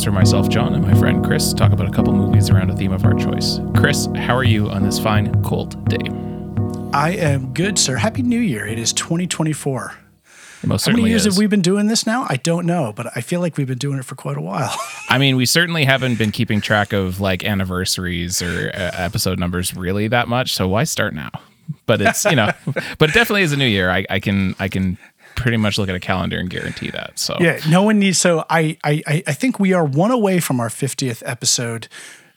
podcast where myself, Jon, and my friend Chris talk about a couple movies around a theme of our choice. Chris, how are you on this fine, cold day? I am good, sir. Happy New Year. It is 2024. It most How many years is. have we been doing this now? I don't know, but I feel like we've been doing it for quite a while. I mean, we certainly haven't been keeping track of like anniversaries or uh, episode numbers really that much. So why start now? But it's you know, but it definitely is a new year. I, I can I can pretty much look at a calendar and guarantee that. So yeah, no one needs. So I, I, I think we are one away from our 50th episode.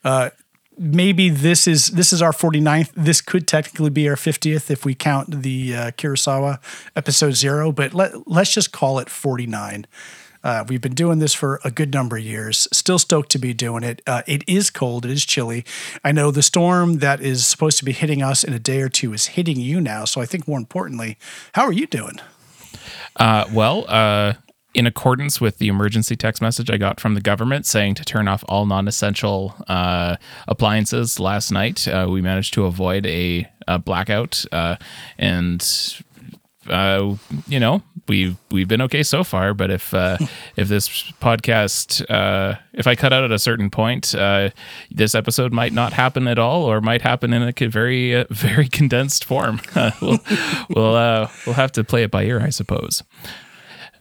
Uh, maybe this is this is our 49th. This could technically be our 50th if we count the uh, Kurosawa episode zero. But let let's just call it 49. Uh, we've been doing this for a good number of years. Still stoked to be doing it. Uh, it is cold. It is chilly. I know the storm that is supposed to be hitting us in a day or two is hitting you now. So I think more importantly, how are you doing? Uh, well, uh, in accordance with the emergency text message I got from the government saying to turn off all non-essential uh, appliances last night, uh, we managed to avoid a, a blackout, uh, and uh, you know we've we've been okay so far. But if uh, if this podcast uh, if I cut out at a certain point, uh, this episode might not happen at all, or might happen in a very uh, very condensed form. we'll we'll uh, we'll have to play it by ear, I suppose.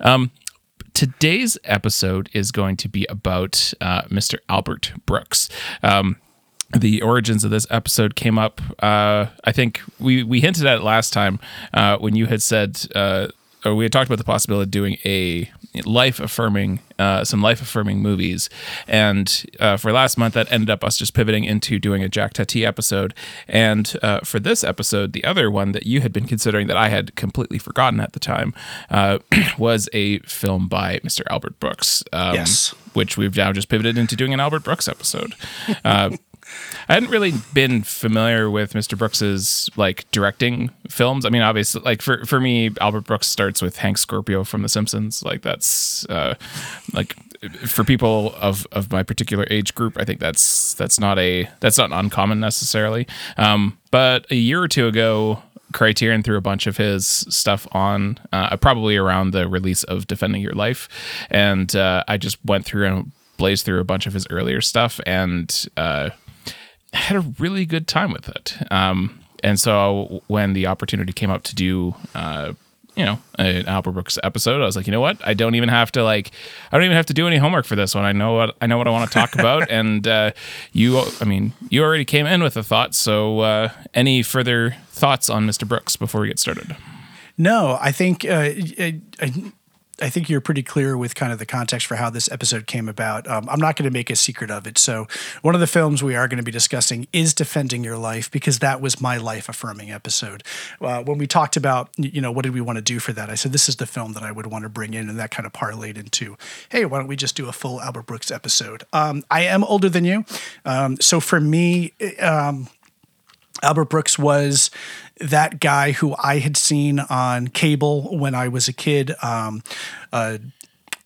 Um, today's episode is going to be about uh, Mr. Albert Brooks. Um, the origins of this episode came up. Uh, I think we we hinted at it last time uh, when you had said, uh, or we had talked about the possibility of doing a life affirming, uh, some life affirming movies, and uh, for last month that ended up us just pivoting into doing a Jacques Tati episode, and uh, for this episode, the other one that you had been considering that I had completely forgotten at the time uh, was a film by Mr. Albert Brooks. Um, Yes. which we've now just pivoted into doing an Albert Brooks episode. I hadn't really been familiar with Mr. Brooks's like directing films. I mean, obviously, like for for me, Albert Brooks starts with Hank Scorpio from The Simpsons. Like that's uh, like for people of of my particular age group, I think that's that's not a that's not uncommon necessarily. Um, but a year or two ago. Criterion threw a bunch of his stuff on, uh, probably around the release of Defending Your Life, and uh, I just went through and blazed through a bunch of his earlier stuff, and uh, had a really good time with it. Um, and so when the opportunity came up to do, uh, you know, an Albert Brooks episode, I was like, you know what? I don't even have to like, I don't even have to do any homework for this one. I know what I know what I want to talk about. and uh, you, I mean, you already came in with a thought. So uh, any further thoughts on Mr. Brooks before we get started? No, I think uh, I, I, I think you're pretty clear with kind of the context for how this episode came about. Um, I'm not going to make a secret of it. So, one of the films we are going to be discussing is "Defending Your Life" because that was my life affirming episode. Uh, when we talked about, you know, what did we want to do for that? I said this is the film that I would want to bring in, and that kind of parlayed into, hey, why don't we just do a full Albert Brooks episode? Um, I am older than you, um, so for me. Um, Albert Brooks was that guy who I had seen on cable when I was a kid. Um, uh,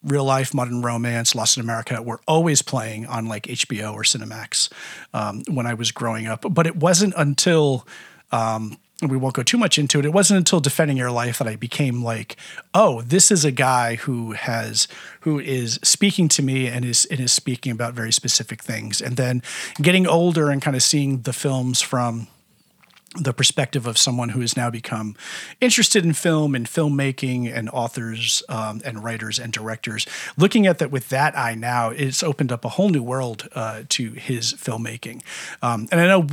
Real Life, Modern Romance, Lost in America were always playing on like HBO or Cinemax um, when I was growing up. But it wasn't until um, we won't go too much into it. It wasn't until defending your life that I became like, oh, this is a guy who has who is speaking to me and is and is speaking about very specific things. And then getting older and kind of seeing the films from the perspective of someone who has now become interested in film and filmmaking and authors um, and writers and directors. Looking at that with that eye now, it's opened up a whole new world uh, to his filmmaking. Um, and I know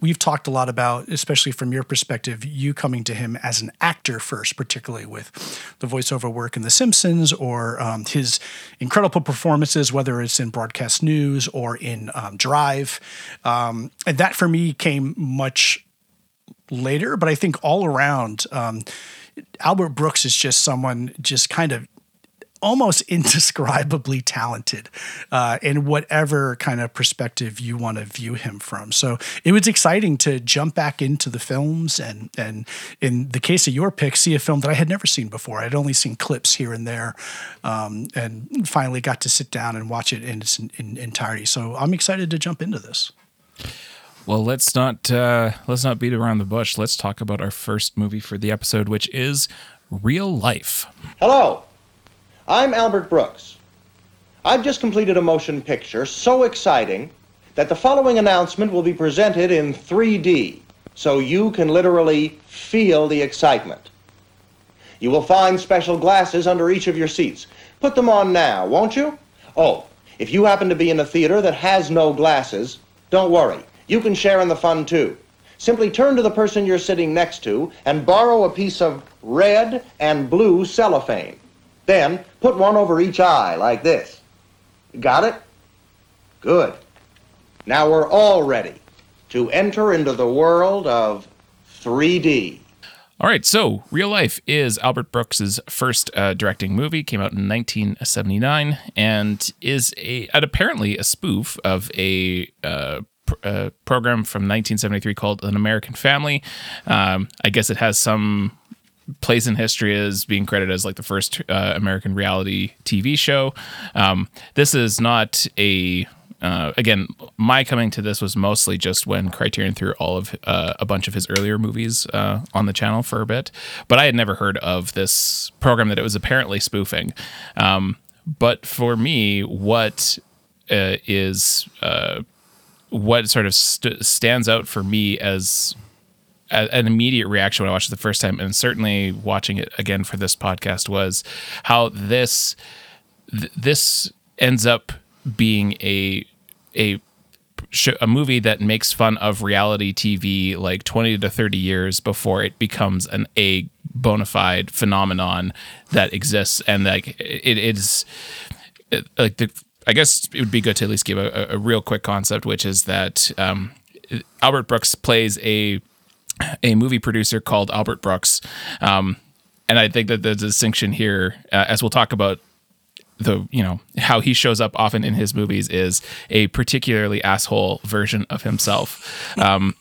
we've talked a lot about, especially from your perspective, you coming to him as an actor first, particularly with the voiceover work in The Simpsons or um, his incredible performances, whether it's in broadcast news or in um, Drive. Um, and that for me came much later, but I think all around, um, Albert Brooks is just someone just kind of almost indescribably talented uh, in whatever kind of perspective you want to view him from. So it was exciting to jump back into the films and and in the case of your pick, see a film that I had never seen before. I'd only seen clips here and there, um, and finally got to sit down and watch it in its in, in entirety. So I'm excited to jump into this. Well, let's not uh, let's not beat around the bush. Let's talk about our first movie for the episode, which is Real Life. Hello, I'm Albert Brooks. I've just completed a motion picture so exciting that the following announcement will be presented in 3D so you can literally feel the excitement. You will find special glasses under each of your seats. Put them on now, won't you? Oh, if you happen to be in a theater that has no glasses, don't worry. You can share in the fun too. Simply turn to the person you're sitting next to and borrow a piece of red and blue cellophane. Then put one over each eye like this. Got it? Good. Now we're all ready to enter into the world of 3D. All right, so Real Life is Albert Brooks's first uh, directing movie. Came out in 1979 and is a apparently a spoof of a uh, uh, program from 1973 called An American Family. Um, I guess it has some place in history as being credited as like the first uh, American reality TV show. Um, this is not a uh, again, my coming to this was mostly just when Criterion threw all of uh, a bunch of his earlier movies uh, on the channel for a bit, but I had never heard of this program that it was apparently spoofing. Um, but for me, what uh, is uh, what sort of st- stands out for me as a, an immediate reaction when I watched it the first time, and certainly watching it again for this podcast, was how this th- this ends up being a a a movie that makes fun of reality TV like 20 to 30 years before it becomes an a bona fide phenomenon that exists and like it is like the I guess it would be good to at least give a, a real quick concept, which is that um, Albert Brooks plays a a movie producer called Albert Brooks, um, and I think that the distinction here, uh, as we'll talk about the you know how he shows up often in his movies is a particularly asshole version of himself. Um,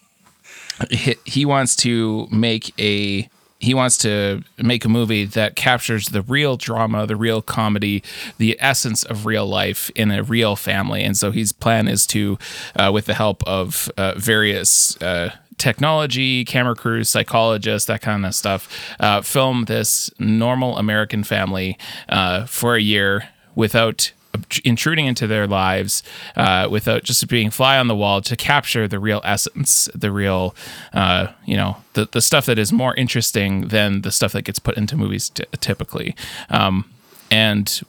he, he wants to make a he wants to make a movie that captures the real drama, the real comedy, the essence of real life in a real family. And so his plan is to, uh, with the help of uh, various uh, technology, camera crews, psychologists, that kind of stuff, uh, film this normal American family uh, for a year without intruding into their lives uh, without just being fly on the wall to capture the real essence, the real, uh, you know, the, the stuff that is more interesting than the stuff that gets put into movies t- typically. Um, and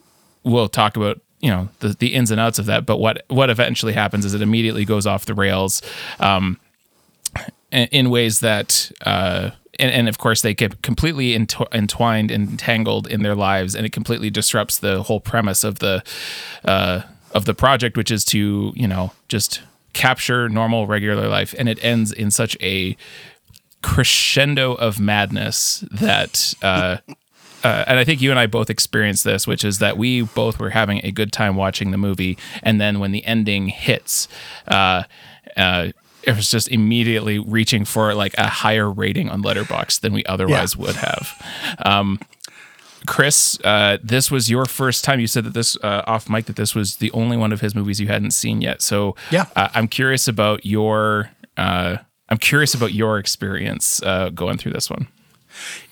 we'll talk about you know the, the ins and outs of that but what what eventually happens is it immediately goes off the rails um, in ways that uh, and, and, of course they get completely entwined and entangled in their lives and it completely disrupts the whole premise of the uh, of the project which is to you know just capture normal regular life. And it ends in such a crescendo of madness that uh, uh, and I think you and I both experienced this, which is that we both were having a good time watching the movie, and then when the ending hits, uh, uh, it was just immediately reaching for like a higher rating on Letterboxd than we otherwise yeah. would have. Um, Chris, uh, this was your first time. You said that this uh, off mic that this was the only one of his movies you hadn't seen yet. So yeah, uh, I'm curious about your uh, I'm curious about your experience uh, going through this one.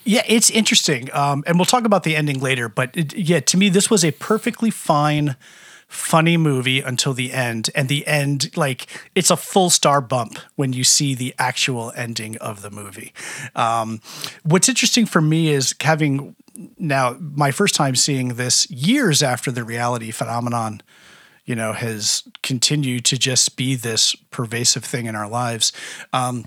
Yeah, it's interesting, um, and we'll talk about the ending later. But it, yeah, to me, this was a perfectly fine funny movie until the end and the end like it's a full star bump when you see the actual ending of the movie. Um, what's interesting for me is having now my first time seeing this years after the reality phenomenon you know has continued to just be this pervasive thing in our lives. Um,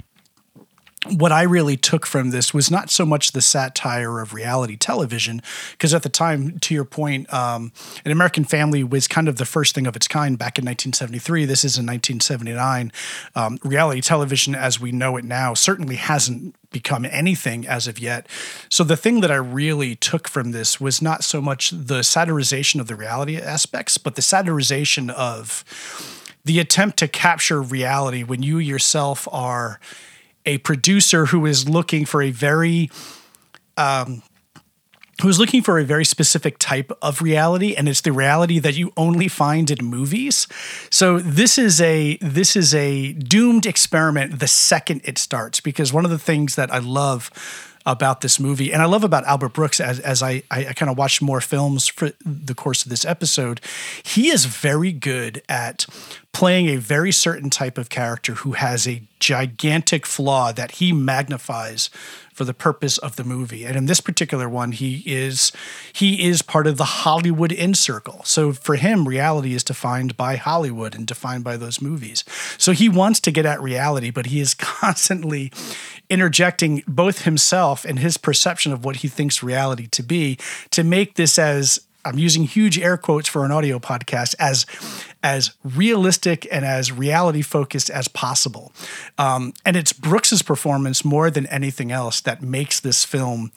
what I really took from this was not so much the satire of reality television, because at the time, to your point, um, An American Family was kind of the first thing of its kind back in 1973. This is in 1979. Um, reality television, as we know it now, certainly hasn't become anything as of yet. So the thing that I really took from this was not so much the satirization of the reality aspects, but the satirization of the attempt to capture reality when you yourself are a producer who is looking for a very um, who's looking for a very specific type of reality and it's the reality that you only find in movies. So this is a this is a doomed experiment the second it starts because one of the things that i love about this movie. And I love about Albert Brooks as, as I, I, I kind of watched more films for the course of this episode. He is very good at playing a very certain type of character who has a gigantic flaw that he magnifies for the purpose of the movie. And in this particular one, he is he is part of the Hollywood in circle. So for him, reality is defined by Hollywood and defined by those movies. So he wants to get at reality, but he is constantly interjecting both himself and his perception of what he thinks reality to be to make this as I'm using huge air quotes for an audio podcast as as realistic and as reality focused as possible. Um, and it's Brooks's performance more than anything else that makes this film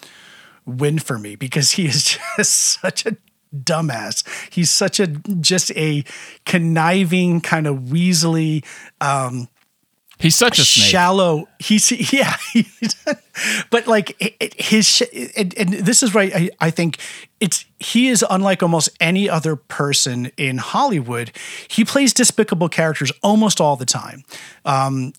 win for me because he is just such a dumbass. He's such a just a conniving kind of weaselly um, He's such a snake. shallow. He's yeah, but like his and, and this is right. I, I think it's he is unlike almost any other person in Hollywood. He plays despicable characters almost all the time, um,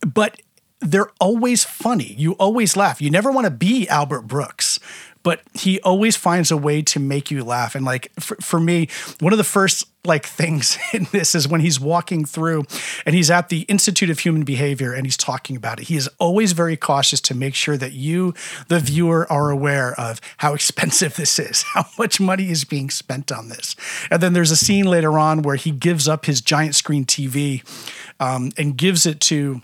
but they're always funny. You always laugh. You never want to be Albert Brooks but he always finds a way to make you laugh. And like for, for me, one of the first like things in this is when he's walking through and he's at the Institute of Human Behavior and he's talking about it. He is always very cautious to make sure that you, the viewer, are aware of how expensive this is, how much money is being spent on this. And then there's a scene later on where he gives up his giant screen TV um, and gives it to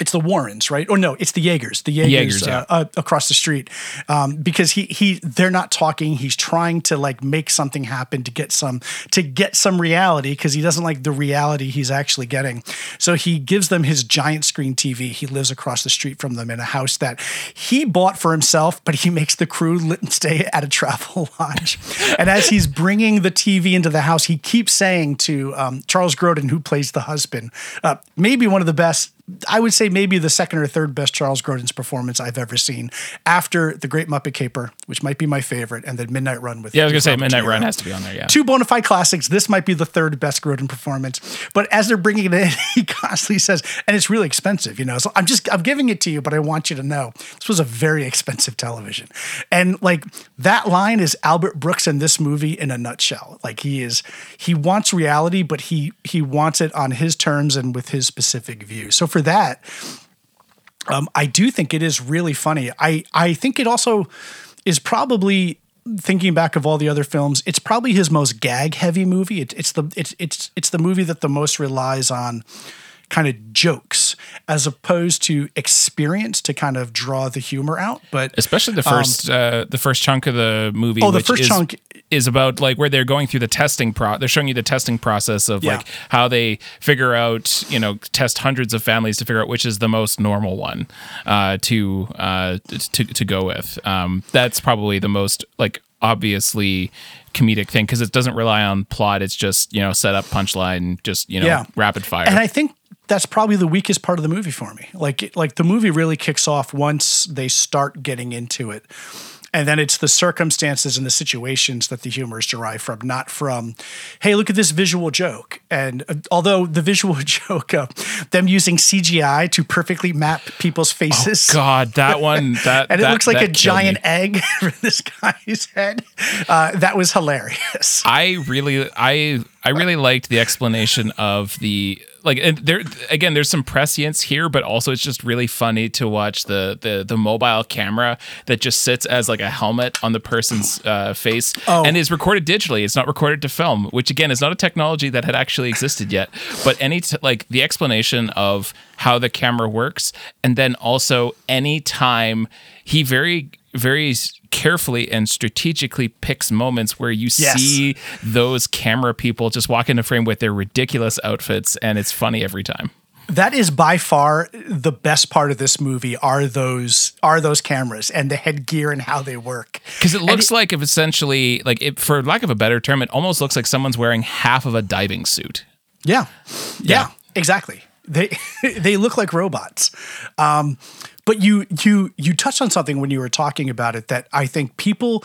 it's the Warrens, right? Or no, it's the Jaegers. The Jaegers, Jaegers, yeah. uh, uh, across the street, um, because he he they're not talking. He's trying to like make something happen to get some to get some reality because he doesn't like the reality he's actually getting. So he gives them his giant screen TV. He lives across the street from them in a house that he bought for himself, but he makes the crew stay at a travel lodge. and as he's bringing the TV into the house, he keeps saying to um, Charles Grodin, who plays the husband, uh, maybe one of the best I would say maybe the second or third best Charles Grodin's performance I've ever seen after The Great Muppet Caper, which might be my favorite, and then Midnight Run with Yeah, I was gonna say Midnight Run has to be on there. Yeah. Two bona fide classics. This might be the third best Grodin performance. But as they're bringing it in, he constantly says, and it's really expensive, you know. So I'm just I'm giving it to you, but I want you to know this was a very expensive television. And like that line is Albert Brooks in this movie in a nutshell. Like he is he wants reality, but he he wants it on his terms and with his specific view. So for that, um, I do think it is really funny. I I think it also is probably thinking back of all the other films. It's probably his most gag heavy movie. It, it's the it's it's it's the movie that the most relies on kind of jokes as opposed to experience to kind of draw the humor out. But especially the first uh, the first chunk of the movie. Um, Oh, the first is, chunk- is about like where they're going through the testing pro. They're showing you the testing process of Yeah. like how they figure out, you know, test hundreds of families to figure out which is the most normal one uh, to uh, to to go with. Um, that's probably the most like obviously comedic thing because it doesn't rely on plot. It's just you know set up punchline, just you know Yeah. rapid fire. And I think that's probably the weakest part of the movie for me. Like like the movie really kicks off once they start getting into it. And then it's the circumstances and the situations that the humor is derived from, not from, hey, look at this visual joke. And uh, although the visual joke of them using CGI to perfectly map people's faces. God, that one that and it that- looks like a giant me. egg for this guy's head. Uh, that was hilarious. I really, I, I really liked the explanation of the like. And there again, there's some prescience here, but also it's just really funny to watch the the the mobile camera that just sits as like a helmet on the person's uh, face Oh. and is recorded digitally. It's not recorded to film, which again is not a technology that had actually existed yet. But any t- like the explanation of how the camera works, and then also any time he very very carefully and strategically picks moments where you Yes. see those camera people just walk into frame with their ridiculous outfits and it's funny every time. that is by far the best part of this movie are those are those cameras and the headgear and how they work. Because it looks like if essentially like it, for lack of a better term, it almost looks like someone's wearing half of a diving suit. Yeah. Yeah, exactly. They they look like robots. Um, but you you you touched on something when you were talking about it that I think people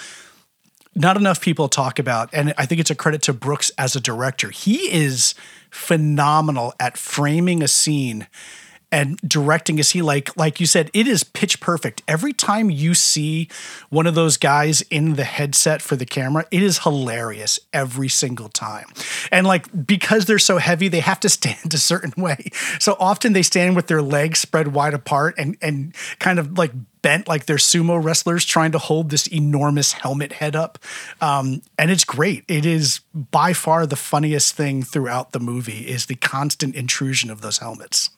not enough people talk about and I think it's a credit to Brooks as a director. He is phenomenal at framing a scene and directing is he like like you said it is pitch perfect every time you see one of those guys in the headset for the camera it is hilarious every single time and like because they're so heavy they have to stand a certain way so often they stand with their legs spread wide apart and and kind of like bent like they're sumo wrestlers trying to hold this enormous helmet head up. Um, and it's great. It is by far the funniest thing throughout the movie is the constant intrusion of those helmets.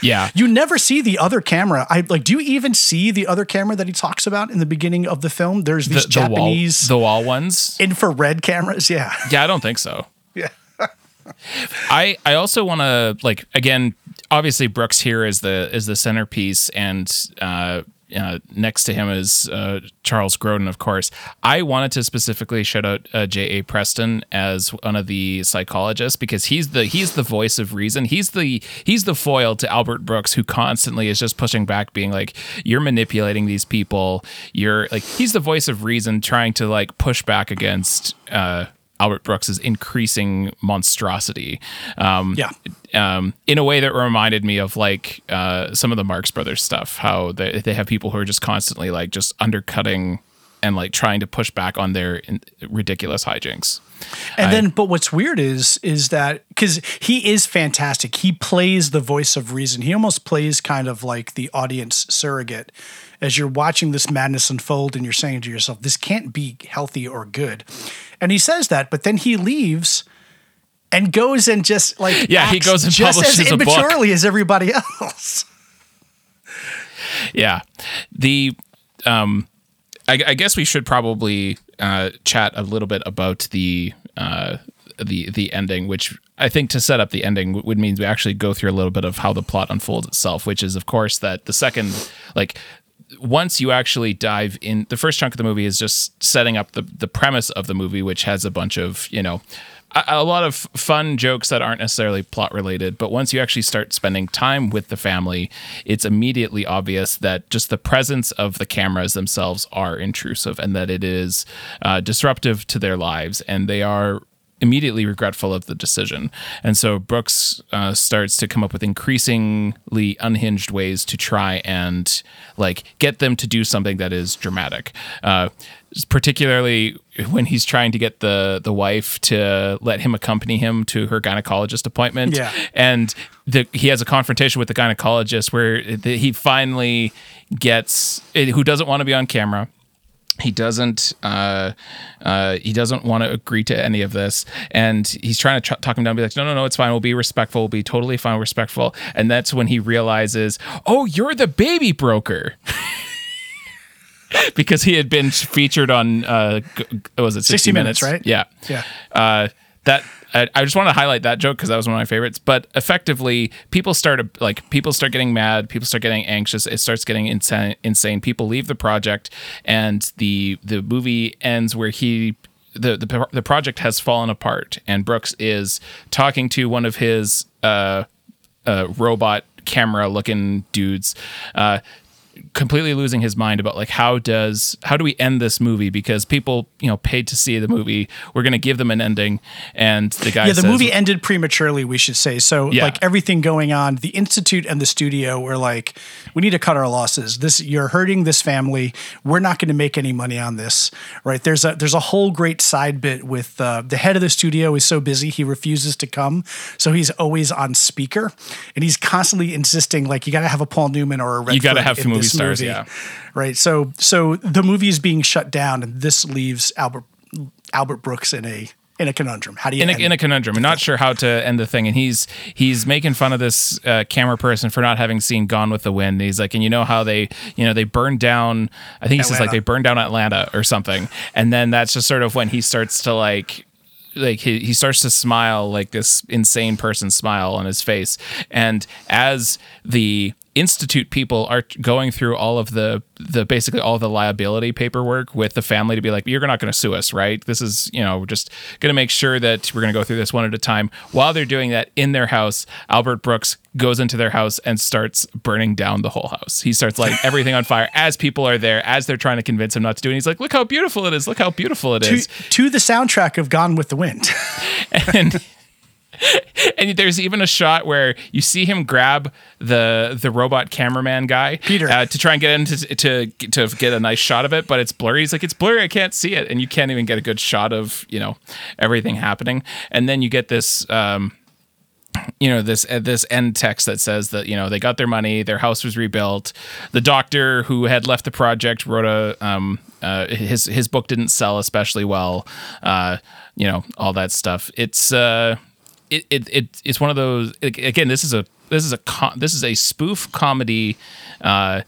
Yeah. You never see the other camera. I like do you even see the other camera that he talks about in the beginning of the film? There's these the, Japanese the wall, the wall ones. infrared cameras. Yeah. Yeah, I don't think so. Yeah. I I also want to like again. Obviously, Brooks here is the is the centerpiece, and uh, uh, next to him is uh, Charles Grodin, of course. I wanted to specifically shout out uh, J.A. Preston as one of the psychologists because he's the he's the voice of reason. He's the he's the foil to Albert Brooks, who constantly is just pushing back, being like, "You're manipulating these people. You're like." He's the voice of reason, trying to like push back against. Uh, Albert Brooks's increasing monstrosity. Um, yeah. Um, in a way that reminded me of like uh, some of the Marx Brothers stuff, how they, they have people who are just constantly like just undercutting and like trying to push back on their in- ridiculous hijinks. And I, then, but what's weird is is that because he is fantastic. He plays the voice of reason. He almost plays kind of like the audience surrogate as you're watching this madness unfold and you're saying to yourself, this can't be healthy or good. And he says that, but then he leaves and goes and just like yeah, he goes and just publishes as a book immaturely as everybody else. Yeah, the um, I, I guess we should probably uh, chat a little bit about the uh, the the ending, which I think to set up the ending would mean we actually go through a little bit of how the plot unfolds itself, which is of course that the second like once you actually dive in the first chunk of the movie is just setting up the the premise of the movie which has a bunch of you know a, lot of fun jokes that aren't necessarily plot related but once you actually start spending time with the family it's immediately obvious that just the presence of the cameras themselves are intrusive and that it is uh, disruptive to their lives. And they are immediately regretful of the decision. And so Brooks uh, starts to come up with increasingly unhinged ways to try and like get them to do something that is dramatic. Uh, particularly when he's trying to get the the wife to let him accompany him to her gynecologist appointment. Yeah. And the, he has a confrontation with the gynecologist where he finally gets who doesn't want to be on camera he doesn't uh, uh, he doesn't want to agree to any of this and he's trying to talk him down be like no no no it's fine we'll be respectful we'll be totally fine respectful and that's when he realizes oh you're the baby broker. Because he had been featured on uh was it 60, 60 minutes, minutes, right? Yeah. Yeah. Uh that I, I just want to highlight that joke because that was one of my favorites. But effectively, people start like people start getting mad, people start getting anxious. It starts getting insane. Insane. People leave the project, and the the movie ends where he the, the the project has fallen apart, and Brooks is talking to one of his uh, uh, robot camera looking dudes, uh, completely losing his mind about like how does how do we end this movie? Because people you know paid to see the movie. We're going to give them an ending. And the guy yeah the says, movie ended prematurely we should say. So Yeah. like everything going on the institute and the studio were like we need to cut our losses. This you're hurting this family. We're not going to make any money on this. Right? There's a there's a whole great side bit with uh, the head of the studio is so busy he refuses to come. So he's always on speaker. And he's constantly insisting like you got to have a Paul Newman or a Redford You gotta have in movie this stars, movie. yeah. right so so the movie is being shut down and this leaves Albert Albert Brooks in a in a conundrum. How do you in a, end in a conundrum. And not sure how to end the thing. And he's he's making fun of this uh, camera person for not having seen gone with the wind. He's like and you know how they you know they burned down i think he says like they burned down atlanta or something. And then that's just sort of when he starts to like like he, he starts to smile like this insane person smile on his face. And as the institute people are going through all of the the basically all the liability paperwork with the family to be like you're not going to sue us right? This is you know we're just going to make sure that we're going to go through this one at a time. While they're doing that in their house albert brooks goes into their house and starts burning down the whole house. He starts lighting everything on fire as people are there as they're trying to convince him not to do it. And he's like look how beautiful it is. Look how beautiful it to, is. to the soundtrack of Gone with the Wind. and and there's even a shot where you see him grab the the robot cameraman guy Peter. uh, to try and get into to to get a nice shot of it, but it's blurry. He's like, it's blurry, I can't see it, and you can't even get a good shot of you know everything happening. And then you get this. Um, you know this uh, this end text that says that you know they got their money, their house was rebuilt. The doctor who had left the project wrote a um, uh, his his book didn't sell especially well. Uh, you know all that stuff. It's uh, it, it, it it's one of those again. This is a this is a this is a spoof comedy. Uh,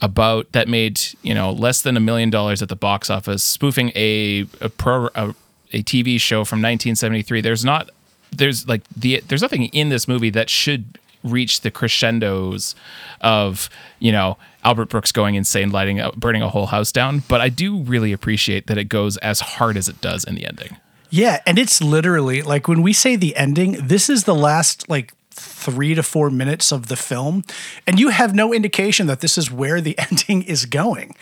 about that made you know less than a million dollars at the box office, spoofing a a pro a, a TV show from 1973. There's not there's like the there's nothing in this movie that should reach the crescendos of you know Albert Brooks going insane, lighting up, burning a whole house down. But I do really appreciate that it goes as hard as it does in the ending. Yeah, and it's literally like when we say the ending, this is the last like three to four minutes of the film, and you have no indication that this is where the ending is going.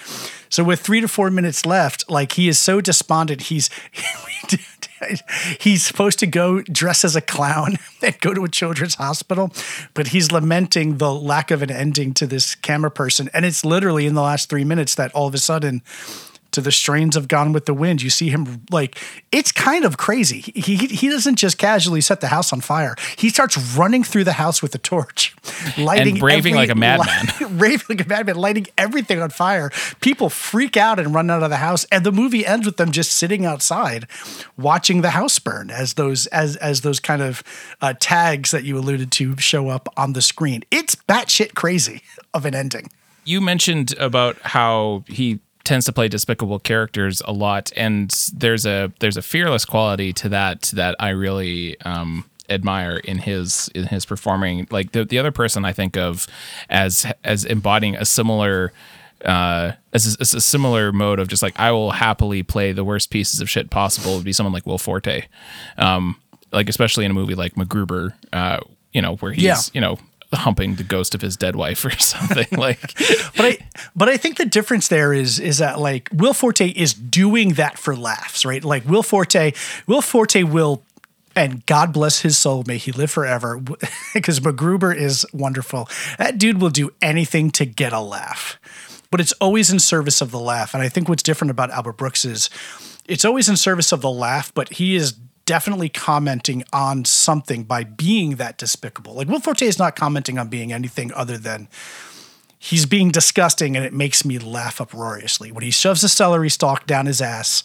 So with three to four minutes left, like he is so despondent, he's he's supposed to go dress as a clown and go to a children's hospital, but he's lamenting the lack of an ending to this camera person, and it's literally in the last three minutes that all of a sudden to the strains of Gone with the Wind. You see him like it's kind of crazy. He he doesn't just casually set the house on fire. He starts running through the house with a torch, lighting And raving every- like a madman. raving like a madman, lighting everything on fire. People freak out and run out of the house, and the movie ends with them just sitting outside, watching the house burn as those as as those kind of uh, tags that you alluded to show up on the screen. It's batshit crazy of an ending. you mentioned about how he tends to play despicable characters a lot and there's a there's a fearless quality to that that I really um admire in his in his performing like the the other person I think of as as embodying a similar uh as a, as a similar mode of just like I will happily play the worst pieces of shit possible would be someone like Will Forte um like especially in a movie like MacGruber uh you know where he's Yeah. you know humping the ghost of his dead wife or something like but I but I think the difference there is is that like Will Forte is doing that for laughs, right? Like Will Forte, Will Forte will and God bless his soul, may he live forever. Because MacGruber is wonderful. That dude will do anything to get a laugh, but it's always in service of the laugh. And I think what's different about Albert Brooks is it's always in service of the laugh, but he is definitely commenting on something by being that despicable. Like Will Forte is not commenting on being anything other than he's being disgusting and it makes me laugh uproariously. When he shoves a celery stalk down his ass,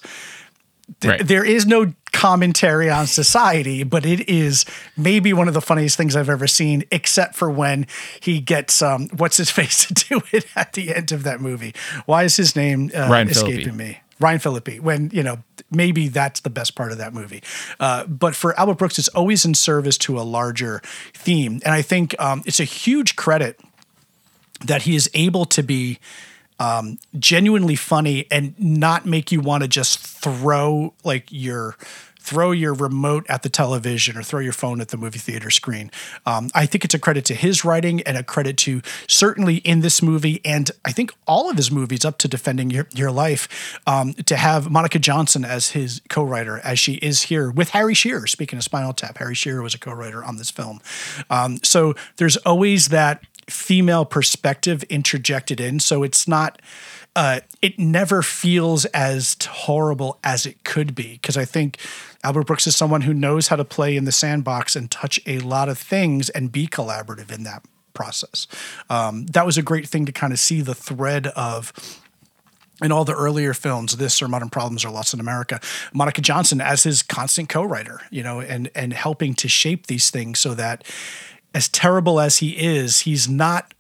th- Right. there is no commentary on society, but it is maybe one of the funniest things I've ever seen, except for when he gets um, what's his face to do it at the end of that movie. Why is his name uh, Ryan escaping me? Ryan Phillippe, when, you know, maybe that's the best part of that movie. Uh, but for Albert Brooks, it's always in service to a larger theme. And I think um, it's a huge credit that he is able to be um, genuinely funny and not make you want to just throw like your throw your remote at the television or throw your phone at the movie theater screen. Um, I think it's a credit to his writing and a credit to certainly in this movie and I think all of his movies up to Defending Your, Your Life um, to have Monica Johnson as his co-writer as she is here with Harry Shearer. Speaking of Spinal Tap, Harry Shearer was a co-writer on this film. Um, so there's always that female perspective interjected in. So it's not, uh, it never feels as horrible as it could be. Because I think Albert Brooks is someone who knows how to play in the sandbox and touch a lot of things and be collaborative in that process. Um, that was a great thing to kind of see the thread of in all the earlier films, this or Modern Problems or Lost in America, Monica Johnson as his constant co-writer, you know, and and helping to shape these things so that as terrible as he is, he's not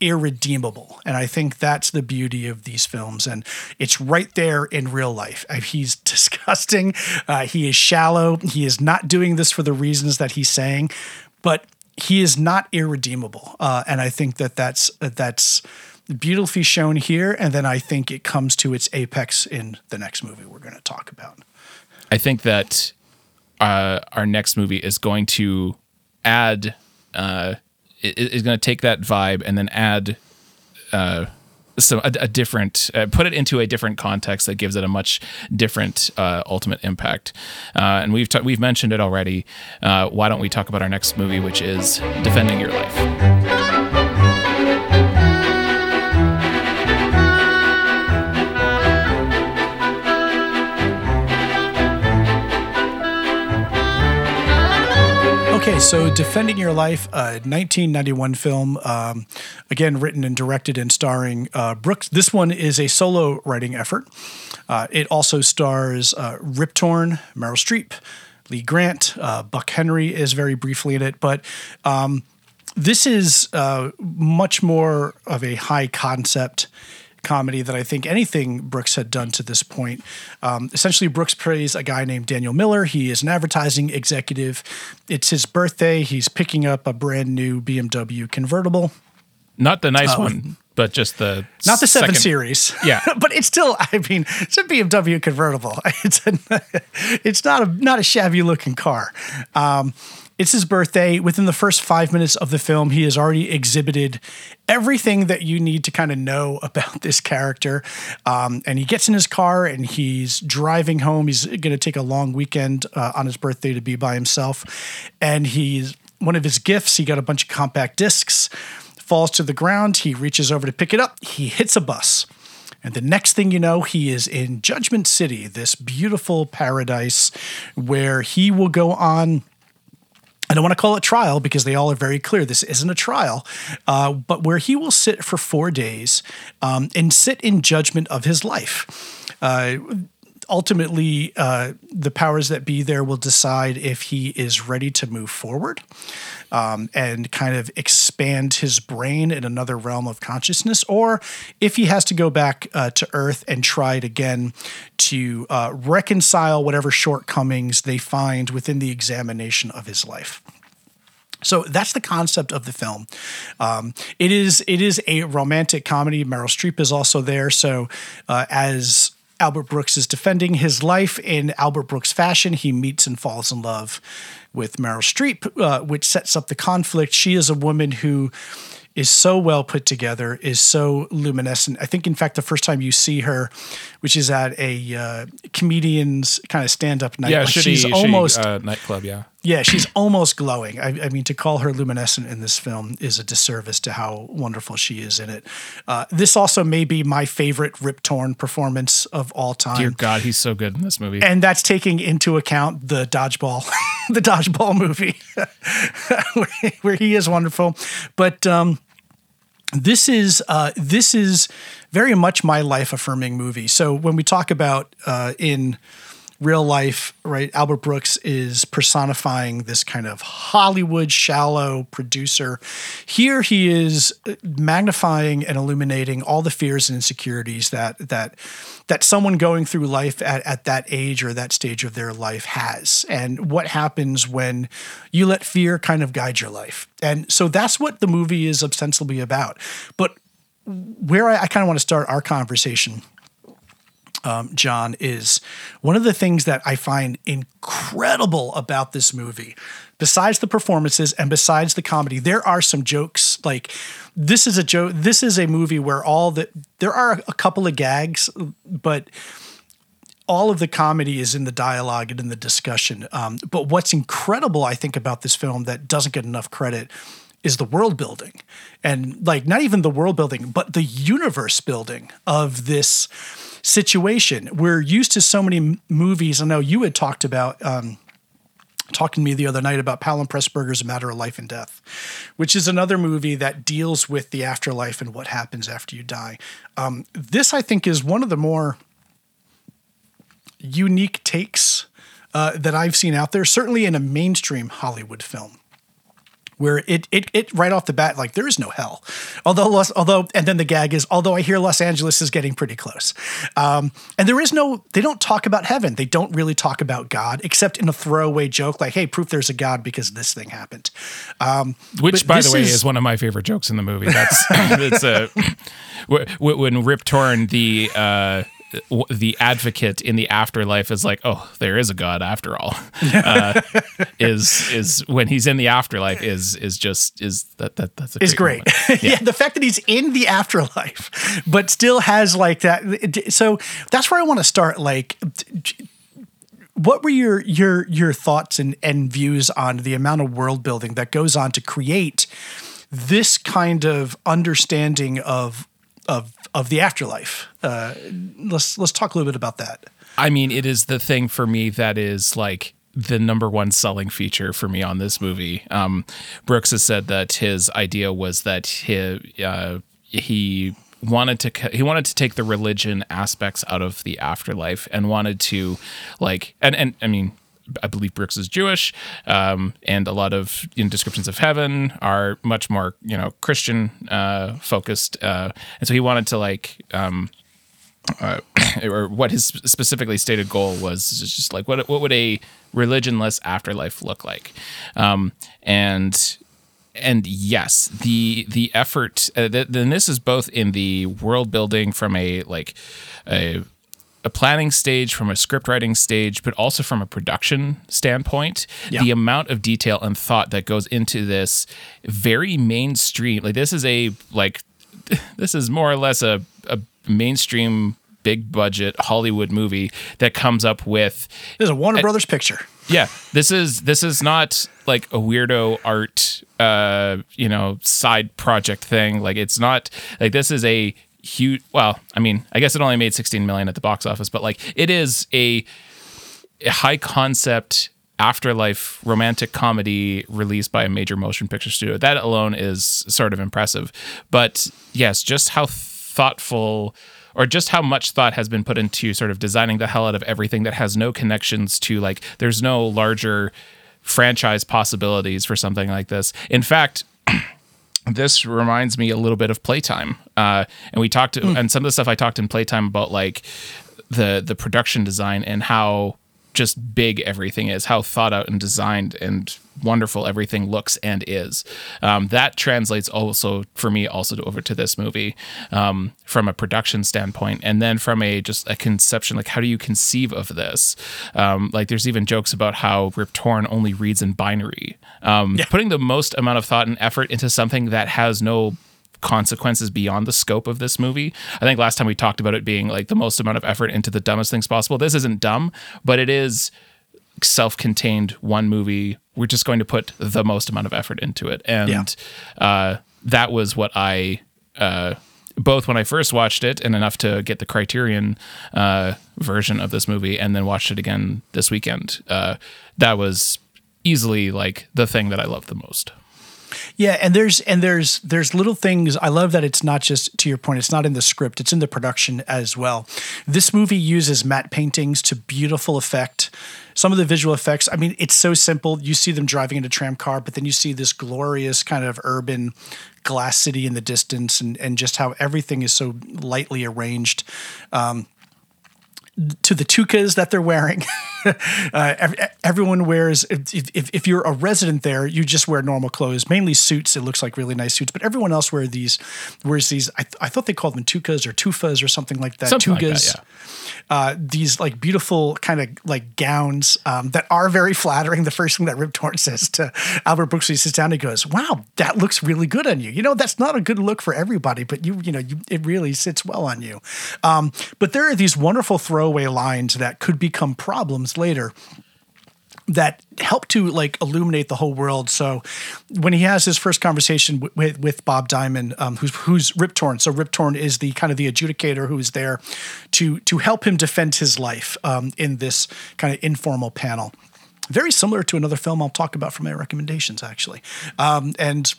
irredeemable. And I think that's the beauty of these films. And it's right there in real life. Uh, He's disgusting. Uh, he is shallow. He is not doing this for the reasons that he's saying, but he is not irredeemable. Uh, and I think that that's, that's beautifully shown here. And then I think it comes to its apex in the next movie we're going to talk about. I think that uh, our next movie is going to add, uh, is going to take that vibe and then add uh, so a, a different uh, put it into a different context that gives it a much different uh, ultimate impact. Uh, and we've ta- we've mentioned it already. Uh, why don't we talk about our next movie, which is Defending Your Life? Okay, so Defending Your Life, a 1991 film, um, again written and directed and starring uh, Brooks. This one is a solo writing effort. Uh, it also stars uh, Rip Torn, Meryl Streep, Lee Grant, uh, Buck Henry is very briefly in it, but um, this is uh, much more of a high concept comedy that I think anything Brooks had done to this point. Um, essentially, Brooks plays a guy named Daniel Miller. He is an advertising executive. It's his birthday. He's picking up a brand new BMW convertible. Not the nice one, but just the Not the seven second- series, Yeah. but it's still. I mean, it's a BMW convertible. It's a, it's not a not a shabby looking car. Um, it's his birthday. Within the first five minutes of the film, he has already exhibited everything that you need to kind of know about this character. Um, and he gets in his car and he's driving home. He's going to take a long weekend uh, on his birthday to be by himself. And he's one of his gifts. He got a bunch of compact discs falls to the ground. He reaches over to pick it up. He hits a bus. And the next thing you know, he is in Judgment City, this beautiful paradise where he will go on. I don't want to call it trial because they all are very clear. This isn't a trial, uh, but where he will sit for four days um, and sit in judgment of his life. Uh, ultimately, uh, the powers that be there will decide if he is ready to move forward um, and kind of expand his brain in another realm of consciousness, or if he has to go back uh, to Earth and try it again to uh, reconcile whatever shortcomings they find within the examination of his life. So that's the concept of the film. Um, it is it is a romantic comedy. Meryl Streep is also there. So uh, as Albert Brooks is defending his life in Albert Brooks fashion, he meets and falls in love with Meryl Streep, uh, which sets up the conflict. She is a woman who is so well put together, is so luminescent. I think, in fact, the first time you see her, which is at a uh, comedian's kind of stand up night, Yeah, like shitty, she's shitty, almost uh, nightclub. Yeah. yeah, she's almost glowing. I, I mean, to call her luminescent in this film is a disservice to how wonderful she is in it. Uh, this also may be my favorite Rip Torn performance of all time. Dear God, he's so good in this movie. and that's taking into account the dodgeball, the dodgeball movie, where, he is wonderful. But um, this is uh, this is very much my life affirming movie. So when we talk about uh, in real life, right, Albert Brooks is personifying this kind of Hollywood shallow producer. Here he is uh, magnifying and illuminating all the fears and insecurities that that that someone going through life at, at that age or that stage of their life has and what happens when you let fear kind of guide your life. And so that's what the movie is ostensibly about. But where I, I kind of want to start our conversation um, Jon, is one of the things that I find incredible about this movie. Besides the performances and besides the comedy, there are some jokes. Like this is a joke. This is a movie where all the there are a couple of gags, but all of the comedy is in the dialogue and in the discussion. Um, but what's incredible, I think, about this film that doesn't get enough credit is the world building and like not even the world building, but the universe building of this situation. We're used to so many movies. I know you had talked about. Um, talking to me the other night about and Pressburger's A Matter of Life and Death, which is another movie that deals with the afterlife and what happens after you die. Um, this, I think, is one of the more unique takes uh, that I've seen out there, certainly in a mainstream Hollywood film. Where it, it it right off the bat like there is no hell, although Los, although and then the gag is although I hear Los Angeles is getting pretty close, um, and there is no they don't talk about heaven. They don't really talk about God except in a throwaway joke like hey proof there's a God because this thing happened, um, Which, by the way, is, one of my favorite jokes in the movie. That's it's a when Rip Torn the uh, the advocate in the afterlife is like, oh, there is a God after all. Uh, is is when he's in the afterlife is is just is that that that's a is great. moment. yeah. the fact that he's in the afterlife, but still has like that. So that's where I want to start. Like, what were your your your thoughts and and views on the amount of world building that goes on to create this kind of understanding of of of the afterlife? Uh, let's let's talk a little bit about that. I mean, it is the thing for me that is like the number one selling feature for me on this movie. Um, Brooks has said that his idea was that he uh, he wanted to he wanted to take the religion aspects out of the afterlife and wanted to like and and I mean I believe Brooks is Jewish, um, and a lot of you know, descriptions of heaven are much more you know Christian uh, focused, uh, and so he wanted to like. Um, uh, or what his specifically stated goal was is just like what what would a religionless afterlife look like, um, and and yes, the the effort. Uh, th- then this is both in the world building from a like a a planning stage, from a script writing stage, but also from a production standpoint. Yeah. The amount of detail and thought that goes into this very mainstream. Like this is a like this is more or less a, a mainstream big budget Hollywood movie that comes up with This is a Warner Brothers picture. yeah, this is this is not like a weirdo art, uh, you know, side project thing. Like it's not like this is a huge. Well, I mean, I guess it only made 16 million at the box office, but like it is a, a high concept afterlife romantic comedy released by a major motion picture studio. That alone is sort of impressive. But yes, just how thoughtful or just how much thought has been put into sort of designing the hell out of everything that has no connections to like there's no larger franchise possibilities for something like this. In fact, this reminds me a little bit of playtime. Uh, and we talked and some of the stuff i talked in playtime about like the the production design and how just big everything is how thought out and designed and wonderful everything looks and is. Um, that translates also for me also to, over to this movie um, from a production standpoint and then from a just a conception like how do you conceive of this? Um, like there's even jokes about how rip torn only reads in binary. Um, putting the most amount of thought and effort into something that has no consequences beyond the scope of this movie. I think last time we talked about it being like the most amount of effort into the dumbest things possible. This isn't dumb, but it is self-contained one movie. We're just going to put the most amount of effort into it. And Yeah. uh, that was what I uh, both when I first watched it and enough to get the Criterion uh, version of this movie, and then watched it again this weekend. Uh, that was easily like the thing that I loved the most. Yeah, and there's and there's there's little things. I love that it's not just to your point. It's not in the script. It's in the production as well. This movie uses matte paintings to beautiful effect. Some of the visual effects. I mean, it's so simple. You see them driving in a tram car, but then you see this glorious kind of urban glass city in the distance, and and just how everything is so lightly arranged. Um, to the tukas that they're wearing. uh, everyone wears, if, if, if you're a resident there, you just wear normal clothes, mainly suits. It looks like really nice suits, but everyone else wear these, wears these, I, th- I thought they called them tukas or tufas or something like that. Something like that, yeah. Uh, these like beautiful kind of like gowns um, that are very flattering. The first thing that Rip Torn says to Albert Brooks when he sits down, he goes, "Wow, that looks really good on you." You know, that's not a good look for everybody, but you, you know, you, it really sits well on you. Um, but there are these wonderful throwaway lines that could become problems later that help to like illuminate the whole world. So when he has his first conversation w- with with Bob Diamond, um, who's who's Rip Torn. So Rip Torn is the kind of the adjudicator who is there to to help him defend his life um, in this kind of informal panel. Very similar to another film I'll talk about from my recommendations, actually. Um, and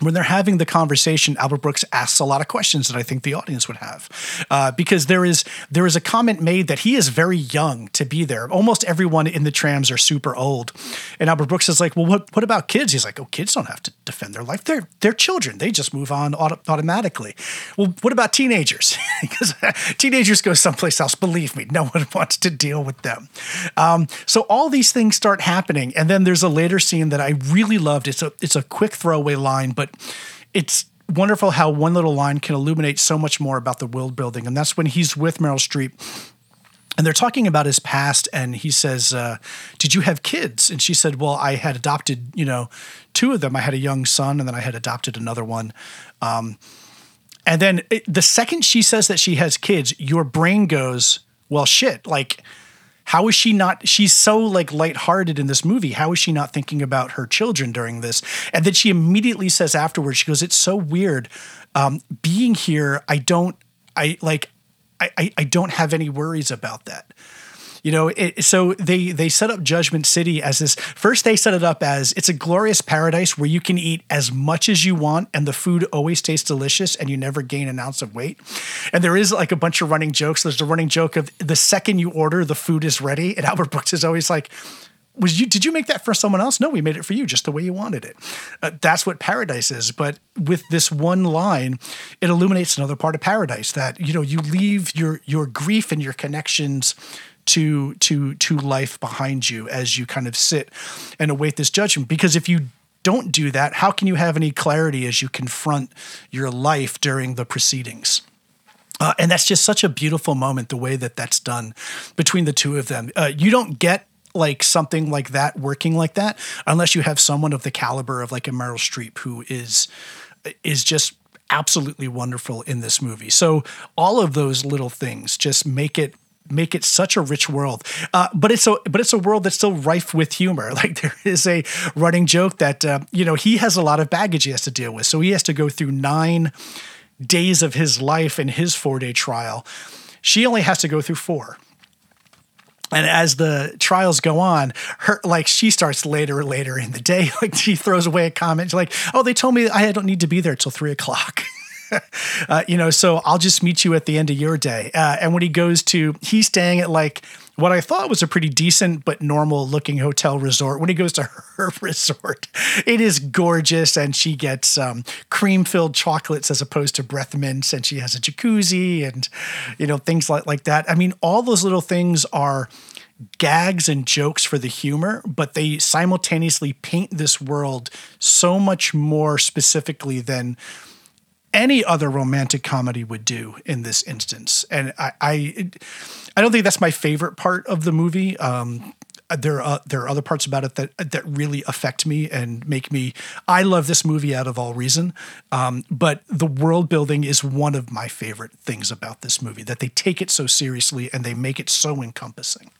when they're having the conversation, Albert Brooks asks a lot of questions that I think the audience would have, uh, because there is there is a comment made that he is very young to be there. Almost everyone in the trams are super old, and Albert Brooks is like, "Well, what what about kids?" He's like, "Oh, kids don't have to defend their life. They're they're children. They just move on auto- automatically." Well, what about teenagers? because teenagers go someplace else. Believe me, no one wants to deal with them. Um, so all these things start happening, and then there's a later scene that I really loved. It's a it's a quick throwaway line, but it's wonderful how one little line can illuminate so much more about the world building. And that's when he's with Meryl Streep and they're talking about his past and he says uh, did you have kids? And she said well i had adopted you know two of them. I had a young son and then i had adopted another one. Um, and then it, the second she says that she has kids your brain goes well shit like how is she not she's so like lighthearted in this movie how is she not thinking about her children during this and then she immediately says afterwards she goes it's so weird um, being here i don't i like I, I don't have any worries about that. You know, it, so they they set up Judgment City as this. First, they set it up as it's a glorious paradise where you can eat as much as you want, and the food always tastes delicious, and you never gain an ounce of weight. And there is like a bunch of running jokes. There's a running joke of the second you order, the food is ready, and Albert Brooks is always like, was you did you make that for someone else? No we made it for you just the way you wanted it. Uh, that's what paradise is but with this one line it illuminates another part of paradise that you know you leave your your grief and your connections to to to life behind you as you kind of sit and await this judgment. Because if you don't do that how can you have any clarity as you confront your life during the proceedings? Uh, and that's just such a beautiful moment, the way that that's done between the two of them. Uh, you don't get like something like that working like that unless you have someone of the caliber of like a Meryl Streep who is is just absolutely wonderful in this movie. So all of those little things just make it make it such a rich world. Uh, but it's a but it's a world that's still rife with humor. Like there is a running joke that uh, you know he has a lot of baggage he has to deal with, so he has to go through nine days of his life in his four day trial. She only has to go through four and as the trials go on, her like she starts later later in the day. Like she throws away a comment like, "Oh, they told me I don't need to be there till three o'clock." uh, you know, so I'll just meet you at the end of your day. Uh, and when he goes to, he's staying at like what I thought was a pretty decent but normal looking hotel resort. When he goes to her resort, it is gorgeous, and she gets um, cream filled chocolates as opposed to breath mints, and she has a jacuzzi and you know things like like that. I mean, all those little things are gags and jokes for the humor, but they simultaneously paint this world so much more specifically than any other romantic comedy would do in this instance. And I, I, I don't think that's my favorite part of the movie. Um, there are there are other parts about it that that really affect me and make me. I love this movie out of all reason, um, but the world building is one of my favorite things about this movie. That they take it so seriously and they make it so encompassing.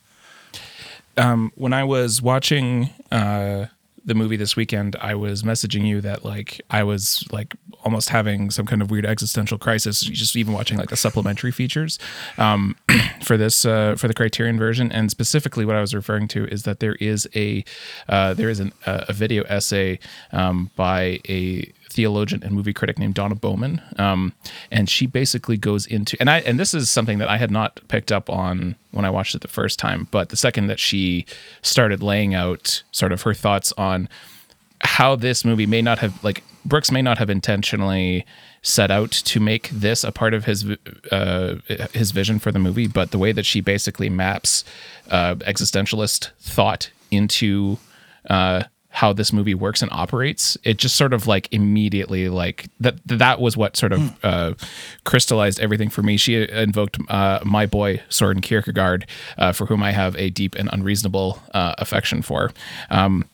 Um, when I was watching uh, the movie this weekend, I was messaging you that like I was like almost having some kind of weird existential crisis, just even watching like the supplementary features um, for this uh, for the Criterion version. And specifically, what I was referring to is that there is a uh, there is an, a video essay um, by a theologian and movie critic named Donna Bowman, um, and she basically goes into and I and this is something that I had not picked up on when I watched it the first time, but the second that she started laying out sort of her thoughts on how this movie may not have like Brooks may not have intentionally set out to make this a part of his uh, his vision for the movie, but the way that she basically maps uh, existentialist thought into uh, how this movie works and operates it just sort of like immediately like that that was what sort of mm. uh, crystallized everything for me she invoked uh, my boy Soren Kierkegaard uh, for whom I have a deep and unreasonable uh, affection for um,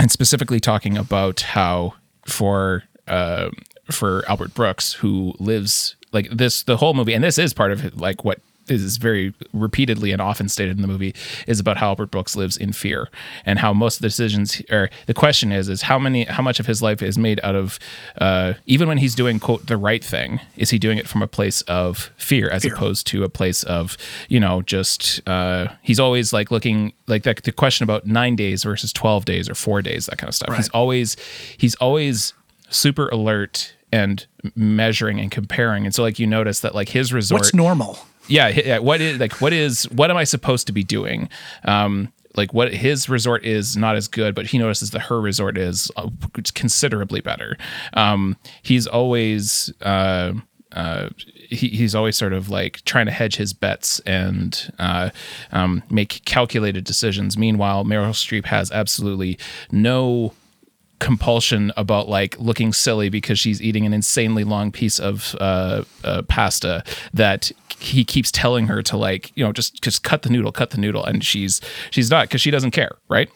and specifically talking about how for uh, for Albert Brooks who lives like this the whole movie and this is part of like what is very repeatedly and often stated in the movie is about how Albert Brooks lives in fear and how most of the decisions or the question is is how many how much of his life is made out of uh, even when he's doing quote the right thing is he doing it from a place of fear as fear. opposed to a place of you know just uh, he's always like looking like that the question about nine days versus 12 days or four days that kind of stuff right. he's always he's always super alert and measuring and comparing and so like you notice that like his resort what's normal yeah, what is like what is what am I supposed to be doing? Um, like what his resort is not as good, but he notices that her resort is uh, considerably better. Um, he's always uh, uh, he, he's always sort of like trying to hedge his bets and uh, um, make calculated decisions. Meanwhile, Meryl Streep has absolutely no compulsion about like looking silly because she's eating an insanely long piece of uh, uh, pasta that he keeps telling her to like you know just just cut the noodle cut the noodle and she's she's not because she doesn't care right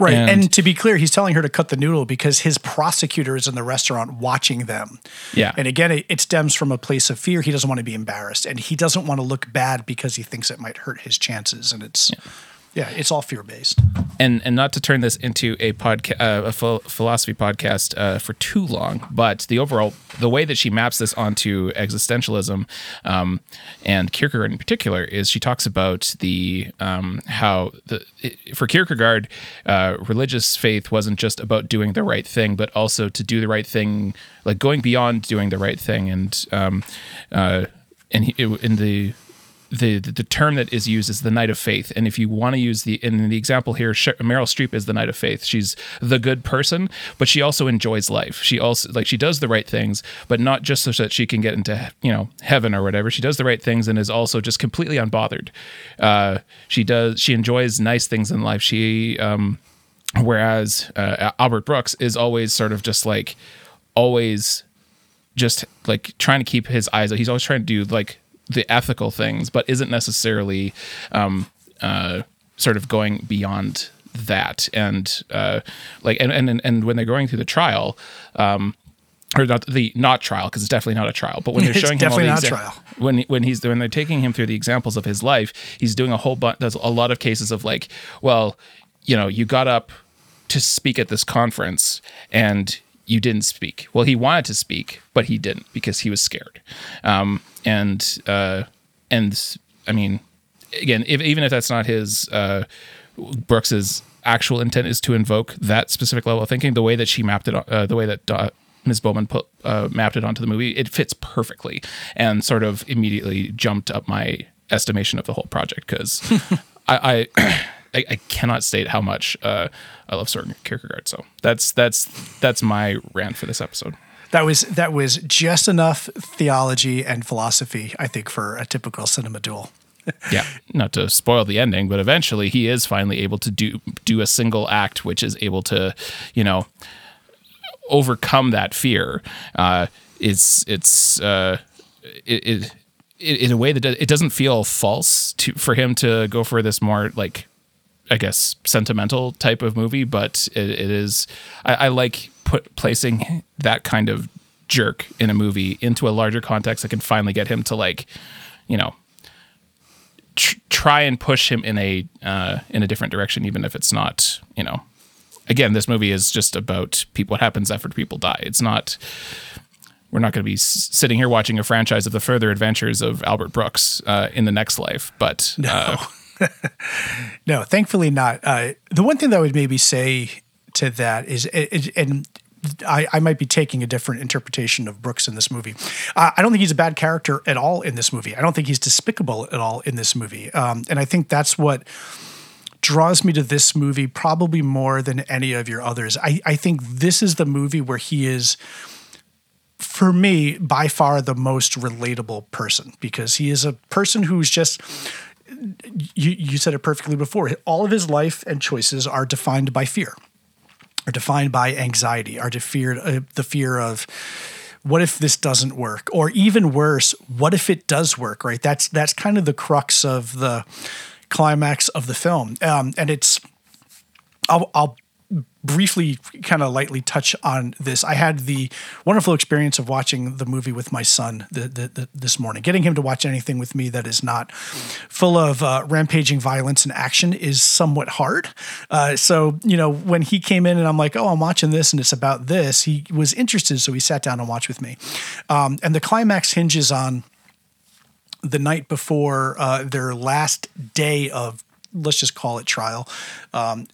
Right. And, And- to be clear, he's telling her to cut the noodle because his prosecutor is in the restaurant watching them. Yeah. And again, it, it stems from a place of fear. He doesn't want to be embarrassed and he doesn't want to look bad because he thinks it might hurt his chances. And it's, yeah, it's all fear based. and and not to turn this into a podcast uh, a ph- philosophy podcast uh, for too long but the overall the way that she maps this onto existentialism um, and Kierkegaard in particular is she talks about the um, how the for Kierkegaard uh, religious faith wasn't just about doing the right thing but also to do the right thing like going beyond doing the right thing and um, uh, and he, in the the, the the term that is used is the knight of faith. And if you want to use the in the example here meryl streep is the knight of faith. She's the good person but she also enjoys life. She also like she does the right things but not just so that she can get into you know heaven or whatever. She does the right things and is also just completely unbothered. Uh, she does she enjoys nice things in life. She um whereas uh, albert brooks is always sort of just like always just like trying to keep his eyes he's always trying to do like the ethical things but isn't necessarily um uh sort of going beyond that and uh like and and and when they're going through the trial um or not the not trial because it's definitely not a trial but when they're showing him all the exa- trial. when when he's when they're taking him through the examples of his life he's doing a whole bunch there's a lot of cases of like well you know you got up to speak at this conference and you didn't speak. Well, he wanted to speak, but he didn't because he was scared. Um, and uh, and I mean, again, if, even if that's not his uh, Brooks's actual intent is to invoke that specific level of thinking, the way that she mapped it, uh, the way that uh, Ms. Bowman put uh, mapped it onto the movie, it fits perfectly, and sort of immediately jumped up my estimation of the whole project because I. I I, I cannot state how much uh, I love Soren Kierkegaard. So that's that's that's my rant for this episode. That was that was just enough theology and philosophy, I think, for a typical Cinema Dual. Yeah, not to spoil the ending, but eventually he is finally able to do do a single act, which is able to, you know, overcome that fear. Uh, it's it's uh, it, it, it in a way that it doesn't feel false to for him to go for this more like I guess sentimental type of movie, but it, it is I, I like put placing that kind of jerk in a movie into a larger context that can finally get him to like, you know, tr- try and push him in a uh, in a different direction, even if it's not, you know. Again, this movie is just about people. What happens after people die? It's not. We're not going to be s- sitting here watching a franchise of the further adventures of Albert Brooks uh, in the next life, but uh, No, thankfully not. Uh, the one thing that I would maybe say to that is, and I, I might be taking a different interpretation of Brooks in this movie. Uh, I don't think he's a bad character at all in this movie. I don't think he's despicable at all in this movie. Um, and I think that's what draws me to this movie probably more than any of your others. I, I think this is the movie where he is for me, by far the most relatable person because he is a person who's just you, you said it perfectly before. All of his life and choices are defined by fear, are defined by anxiety, are feared uh, the fear of what if this doesn't work, or even worse, what if it does work? Right? That's that's kind of the crux of the climax of the film, um, and it's. I'll, I'll briefly kind of lightly touch on this. I had the wonderful experience of watching the movie with my son the, the, the, this morning. Getting him to watch anything with me that is not full of uh, rampaging violence and action is somewhat hard. Uh, so, you know, when he came in and I'm like, oh, I'm watching this and it's about this, he was interested. So he sat down and watched with me. Um, and the climax hinges on the night before uh, their last day of let's just call it trial um,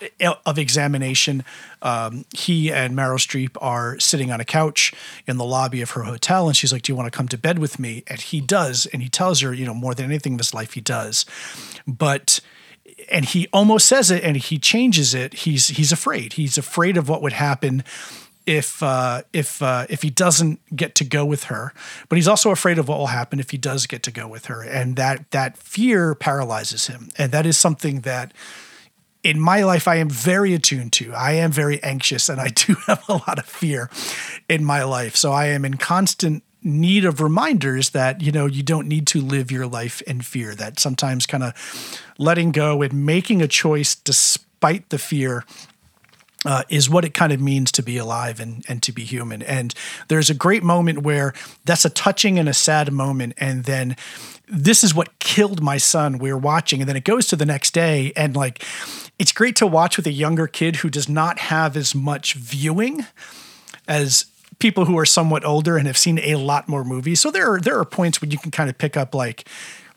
of examination. Um, he and Meryl Streep are sitting on a couch in the lobby of her hotel, and she's like, "Do you want to come to bed with me?" And he does, and he tells her, you know, more than anything in his life, he does. But and he almost says it, and he changes it. He's he's afraid. He's afraid of what would happen if uh, if uh, if he doesn't get to go with her, but he's also afraid of what will happen if he does get to go with her, and that that fear paralyzes him, and that is something that in my life, I am very attuned to. I am very anxious and I do have a lot of fear in my life. So I am in constant need of reminders that, you know, you don't need to live your life in fear, that sometimes kind of letting go and making a choice despite the fear uh, is what it kind of means to be alive and, and to be human. And there's a great moment where that's a touching and a sad moment. And then this is what killed my son. We were watching, and then it goes to the next day. And like, it's great to watch with a younger kid who does not have as much viewing as people who are somewhat older and have seen a lot more movies. So there are there are points where you can kind of pick up like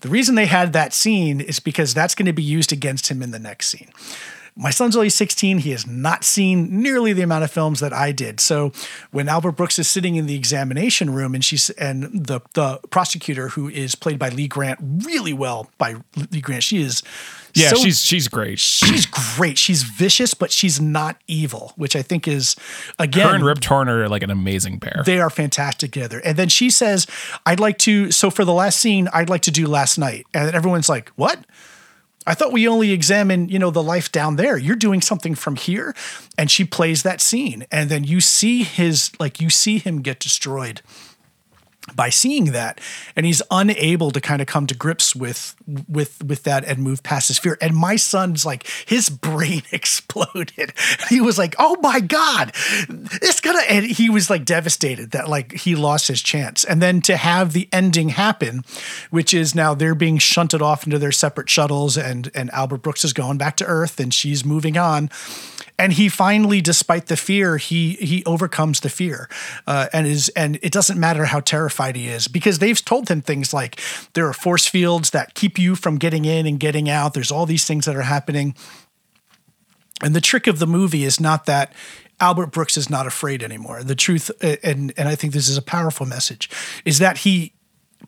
the reason they had that scene is because that's going to be used against him in the next scene. My son's only 16. He has not seen nearly the amount of films that I did. So when Albert Brooks is sitting in the examination room and she's and the the prosecutor who is played by Lee Grant really well by Lee Grant, she is Yeah, so- she's she's great. she's great. She's vicious, but she's not evil, which I think is again Her and Rip Torn are like an amazing pair. they are fantastic together. And then she says, I'd like to, so for the last scene, I'd like to do last night. And everyone's like, what? I thought we only examine, you know, the life down there. You're doing something from here. And she plays that scene. And then you see his, like, you see him get destroyed by seeing that and he's unable to kind of come to grips with with with that and move past his fear. And my son's like his brain exploded. He was like oh my god it's gonna and he was like devastated that like he lost his chance. And then to have the ending happen which is now they're being shunted off into their separate shuttles and and albert brooks is going back to earth and she's moving on and he finally despite the fear he he overcomes the fear uh, and is and it doesn't matter how terrified he is because they've told him things like there are force fields that keep you from getting in and getting out there's all these things that are happening and the trick of the movie is not that Albert Brooks is not afraid anymore. The truth, and and I think this is a powerful message, is that he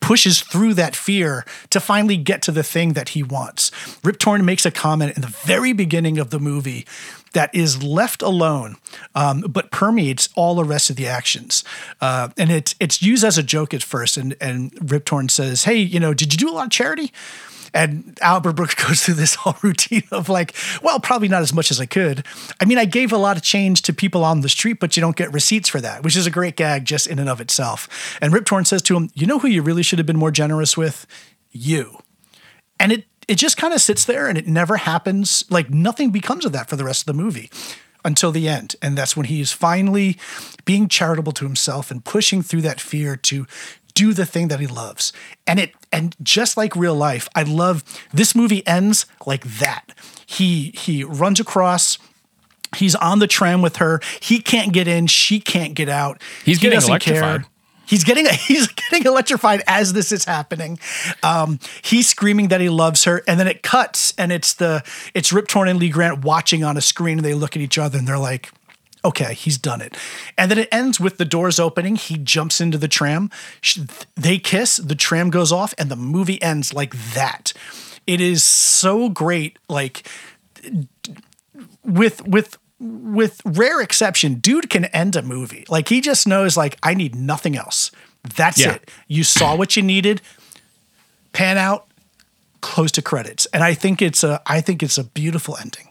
pushes through that fear to finally get to the thing that he wants. Rip Torn makes a comment in the very beginning of the movie that is left alone, um, but permeates all the rest of the actions. Uh, and it's it's used as a joke at first. And and Rip Torn says, "Hey, you know, did you do a lot of charity?" And Albert Brooks goes through this whole routine of like, well, probably not as much as I could. I mean, I gave a lot of change to people on the street, but you don't get receipts for that, which is a great gag just in and of itself. And Rip Torn says to him, you know who you really should have been more generous with? You. And it it just kind of sits there and it never happens. Like nothing becomes of that for the rest of the movie until the end. And that's when he is finally being charitable to himself and pushing through that fear to do the thing that he loves. And it and just like real life, I love this movie ends like that. He he runs across He's on the tram with her. He can't get in. She can't get out. He's He getting doesn't electrified. He's getting he's getting electrified as this is happening. Um, he's screaming that he loves her, and then it cuts, and it's the it's Rip Torn and Lee Grant watching on a screen, and they look at each other, and they're like, "Okay, he's done it." And then it ends with the doors opening. He jumps into the tram. They kiss. The tram goes off, and the movie ends like that. It is so great, like with with with rare exception, dude can end a movie. Like he just knows like I need nothing else. That's Yeah. it. You saw what you needed. Pan out, close to credits. And I think it's a I think it's a beautiful ending.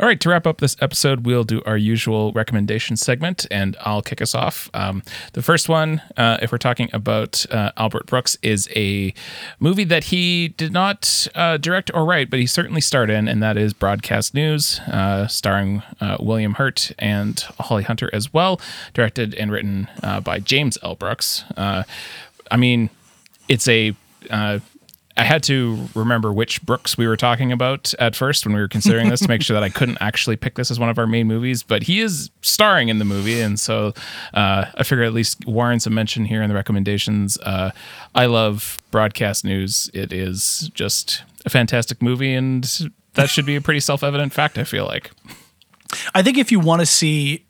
All right, to wrap up this episode, we'll do our usual recommendation segment, and I'll kick us off. Um, the first one, uh, if we're talking about uh, Albert Brooks, is a movie that he did not uh, direct or write, but he certainly starred in, and that is Broadcast News, uh, starring uh, William Hurt and Holly Hunter as well, directed and written uh, by James L. Brooks. I mean, it's a I had to remember which Brooks we were talking about at first when we were considering this to make sure that I couldn't actually pick this as one of our main movies. But he is starring in the movie, and so uh, I figure at least warrants a mention here in the recommendations. Uh, I love broadcast news. It is just a fantastic movie, and that should be a pretty self-evident fact. I feel like. I think if you want to see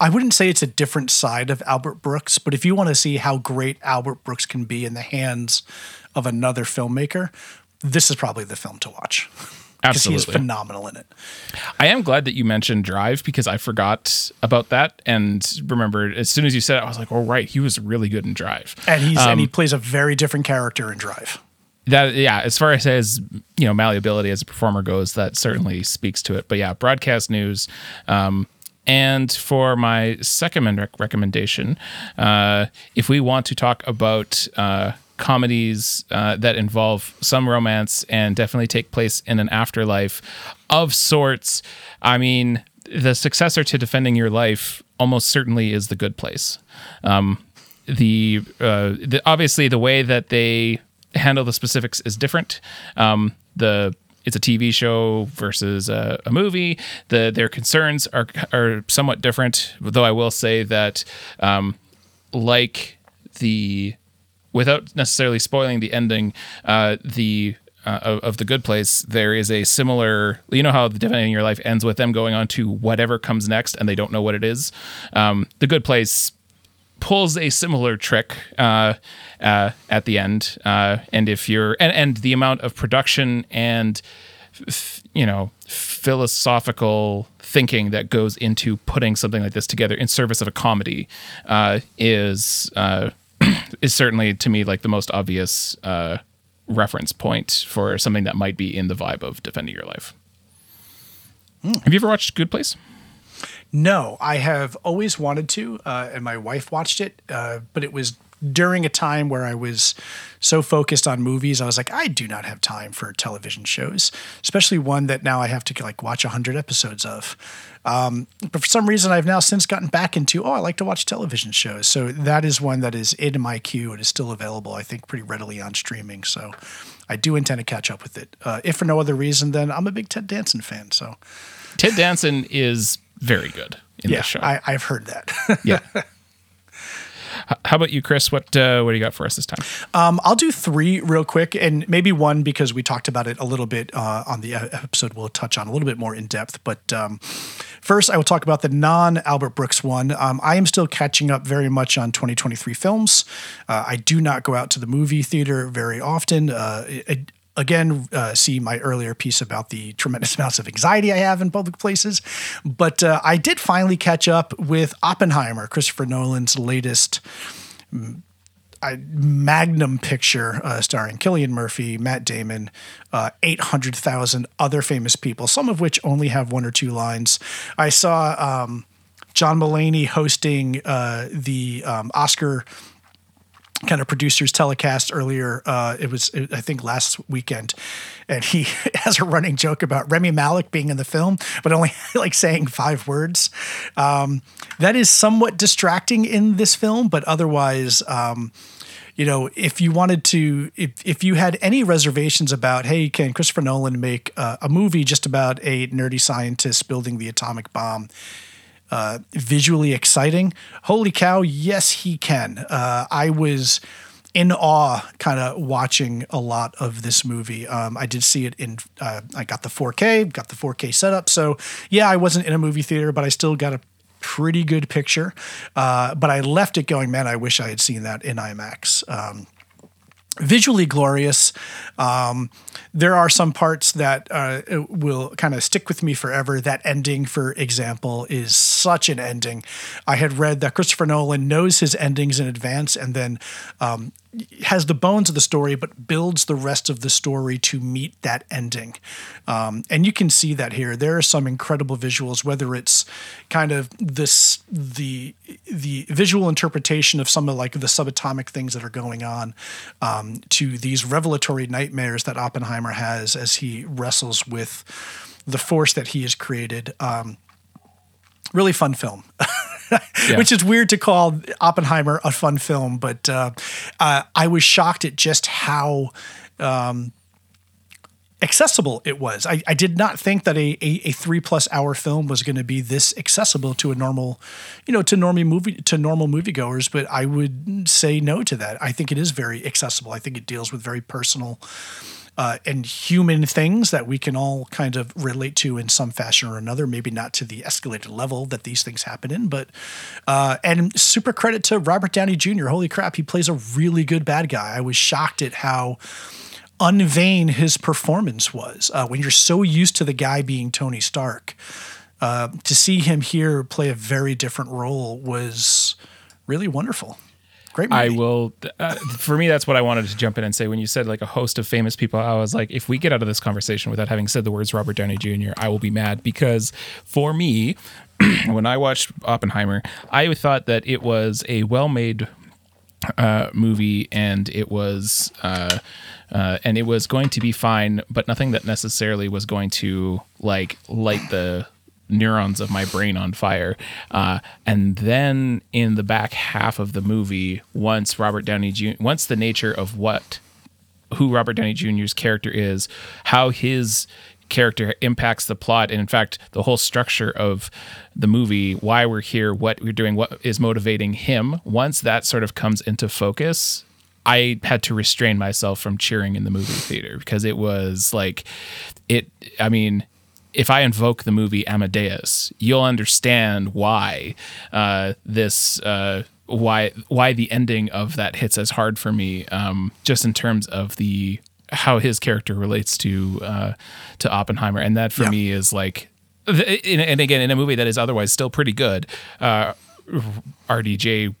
I wouldn't say it's a different side of Albert Brooks, but if you want to see how great Albert Brooks can be in the hands of another filmmaker, this is probably the film to watch. Because he is phenomenal in it. I am glad that you mentioned Drive because I forgot about that and remembered as soon as you said it, I was like, "Oh right, he was really good in Drive." And he's Um, and he plays a very different character in Drive. that yeah, as far as his you know malleability as a performer goes, that certainly speaks to it. But yeah, broadcast news. Um, and for my second rec- recommendation, uh, if we want to talk about uh, comedies uh, that involve some romance and definitely take place in an afterlife of sorts, I mean, the successor to Defending Your Life almost certainly is The Good Place. Um, the, uh, the obviously the way that they handle the specifics is different. Um, the it's a TV show versus a, a, movie. The their concerns are are somewhat different. Though I will say that, um, like the, without necessarily spoiling the ending, uh, the uh, of, the good place, there is a similar. You know how the defending your life ends with them going on to whatever comes next, and they don't know what it is. Um, the good place pulls a similar trick uh, uh, at the end, uh, and if you're and, and the amount of production and you know philosophical thinking that goes into putting something like this together in service of a comedy uh, is uh, is certainly to me like the most obvious uh, reference point for something that might be in the vibe of defending your life. Mm. Have you ever watched Good Place? No, I have always wanted to, uh, and my wife watched it, uh, but it was during a time where I was so focused on movies. I was like, I do not have time for television shows, especially one that now I have to like watch hundred episodes of. Um, but for some reason, I've now since gotten back into, oh, I like to watch television shows. So that is one that is in my queue. It is still available, I think, pretty readily on streaming. So I do intend to catch up with it. Uh, if for no other reason, then I'm a big Ted Danson fan. So Ted Danson is very good in yeah, this show. I, I've heard that. yeah. How about you, Chris? What uh, what do you got for us this time? Um, I'll do three real quick, and maybe one because we talked about it a little bit uh, on the episode. We'll touch on a little bit more in depth. But um, first, I will talk about the non Albert Brooks one. Um, I am still catching up very much on 2023 films. Uh, I do not go out to the movie theater very often. Uh, it, again uh, see my earlier piece about the tremendous amounts of anxiety I have in public places. But uh, I did finally catch up with Oppenheimer, Christopher Nolan's latest mm, magnum picture uh, starring Cillian Murphy, Matt Damon, uh, 800,000 other famous people, some of which only have one or two lines. I saw um, John Mulaney hosting uh, the um, Oscar kind of producers telecast earlier. Uh, it was, I think, last weekend, and he has a running joke about Rami Malek being in the film, but only like saying five words. Um, that is somewhat distracting in this film, but otherwise. Um, you know, if you wanted to, if, if you had any reservations about, hey, can Christopher Nolan make uh, a movie just about a nerdy scientist building the atomic bomb? Uh, visually exciting. Holy cow, yes, he can. Uh, I was in awe kind of watching a lot of this movie. Um, I did see it in, uh, I got the 4K, got the 4K setup. So, yeah, I wasn't in a movie theater, but I still got a pretty good picture. Uh, but I left it going, man, I wish I had seen that in IMAX. Um, visually glorious. Um, there are some parts that uh, will kind of stick with me forever. That ending, for example, is such an ending. I had read that Christopher Nolan knows his endings in advance and then um, has the bones of the story, but builds the rest of the story to meet that ending. Um, and you can see that here. There are some incredible visuals, whether it's kind of this the the visual interpretation of some of like the subatomic things that are going on, um, to these revelatory nightmares that Oppenheimer has as he wrestles with the force that he has created. Um, really fun film. yeah. which is weird to call Oppenheimer a fun film, but uh, uh, I was shocked at just how. Um, accessible it was. I, I, did not think that a, a, a three plus hour film was going to be this accessible to a normal, you know, to normal movie to normal moviegoers. But I would say no to that. I think it is very accessible. I think it deals with very personal uh, and human things that we can all kind of relate to in some fashion or another. Maybe not to the escalated level that these things happen in, but uh, and super credit to Robert Downey Jr. Holy crap, he plays a really good bad guy. I was shocked at how unvain his performance was uh, when you're so used to the guy being Tony Stark. Uh, to see him here play a very different role was really wonderful. Great movie. I will. Uh, for me, that's what I wanted to jump in and say. When you said like a host of famous people, I was like, if we get out of this conversation without having said the words Robert Downey Jr., I will be mad because for me, when I watched Oppenheimer, I thought that it was a well-made uh, movie and it was uh, uh, and it was going to be fine, but nothing that necessarily was going to like light the neurons of my brain on fire. Uh, and then in the back half of the movie, once Robert Downey Jr. once the nature of what who Robert Downey Jr.'s character is, how his character impacts the plot and in fact the whole structure of the movie why we're here what we're doing what is motivating him once that sort of comes into focus i had to restrain myself from cheering in the movie theater because it was like it i mean if I invoke the movie Amadeus, you'll understand why uh, this uh, why why the ending of that hits as hard for me. Um, just in terms of the how his character relates to uh, to Oppenheimer, and that for Yeah. me is like, and again in a movie that is otherwise still pretty good. Uh, RDJ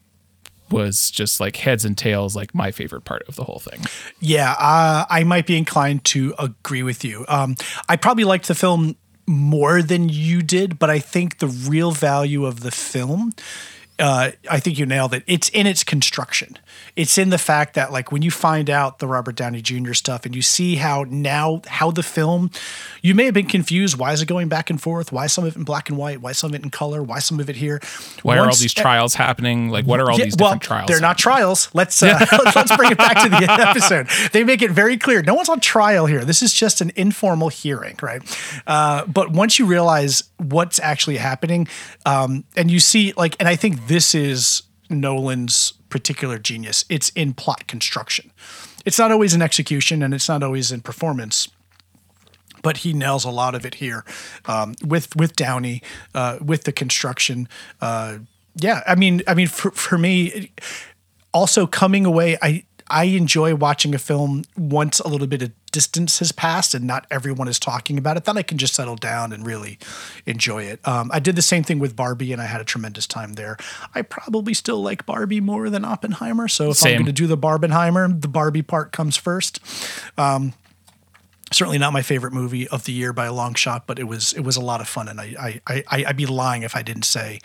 was just like heads and tails, like my favorite part of the whole thing. Yeah, uh, I might be inclined to agree with you. Um, I probably liked the film more than you did, but I think the real value of the film, uh, I think you nailed it. It's in its construction. It's in the fact that like when you find out the Robert Downey Jr. stuff and you see how now how the film, you may have been confused. Why is it going back and forth? Why some of it in black and white? Why some of it in color? Why some of it here? Why are all these trials happening? Like, what are all yeah, these well, trials? They're not trials. Let's uh, let's, let's bring it back to the episode. They make it very clear. No one's on trial here. This is just an informal hearing, right? Uh, but once you realize what's actually happening, um, and you see, like, and I think this is Nolan's particular genius. It's in plot construction. It's not always in execution, and it's not always in performance but he nails a lot of it here um, with with Downey, uh, with the construction. Uh, yeah, I mean, I mean, for for me, also coming away, I I enjoy watching a film once a little bit of distance has passed and not everyone is talking about it. Then I can just settle down and really enjoy it. Um, I did the same thing with Barbie, and I had a tremendous time there. I probably still like Barbie more than Oppenheimer, so if I'm going to do the Barbenheimer, the Barbie part comes first certainly not my favorite movie of the year by a long shot, but it was it was a lot of fun, and I I, I I'd be lying if I didn't say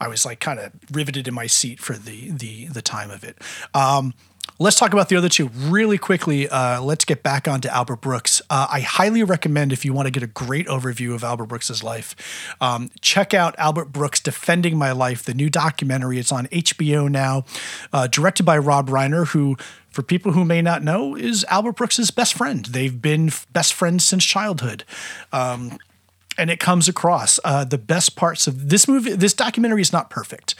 I was like kind of riveted in my seat for the the the time of it. Um, Let's talk about the other two really quickly. Uh, let's get back onto Albert Brooks. Uh, I highly recommend if you want to get a great overview of Albert Brooks's life, um, check out Albert Brooks Defending My Life, the new documentary. It's on HBO now, uh, directed by Rob Reiner, who for people who may not know, is Albert Brooks's best friend. They've been f- best friends since childhood. Um, and it comes across uh, the best parts of this movie. This documentary is not perfect.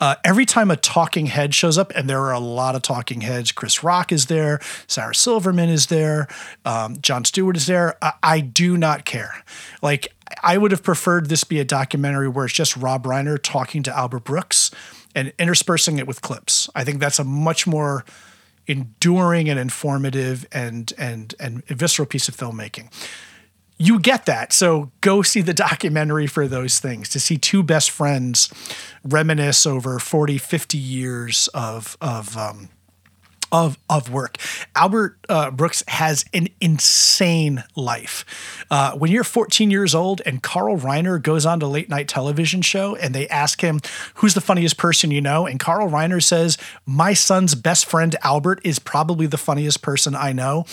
Uh, every time a talking head shows up, and there are a lot of talking heads, Chris Rock is there, Sarah Silverman is there, um, Jon Stewart is there. I, I do not care. Like, I would have preferred this be a documentary where it's just Rob Reiner talking to Albert Brooks and interspersing it with clips. I think that's a much more enduring and informative and and and visceral piece of filmmaking. You get that. So go see the documentary for those things to see two best friends reminisce over 40, 50 years of of um, of of work. Albert uh, Brooks has an insane life. Uh, when you're 14 years old and Carl Reiner goes on to late night television show and they ask him who's the funniest person you know, and Carl Reiner says my son's best friend Albert is probably the funniest person I know.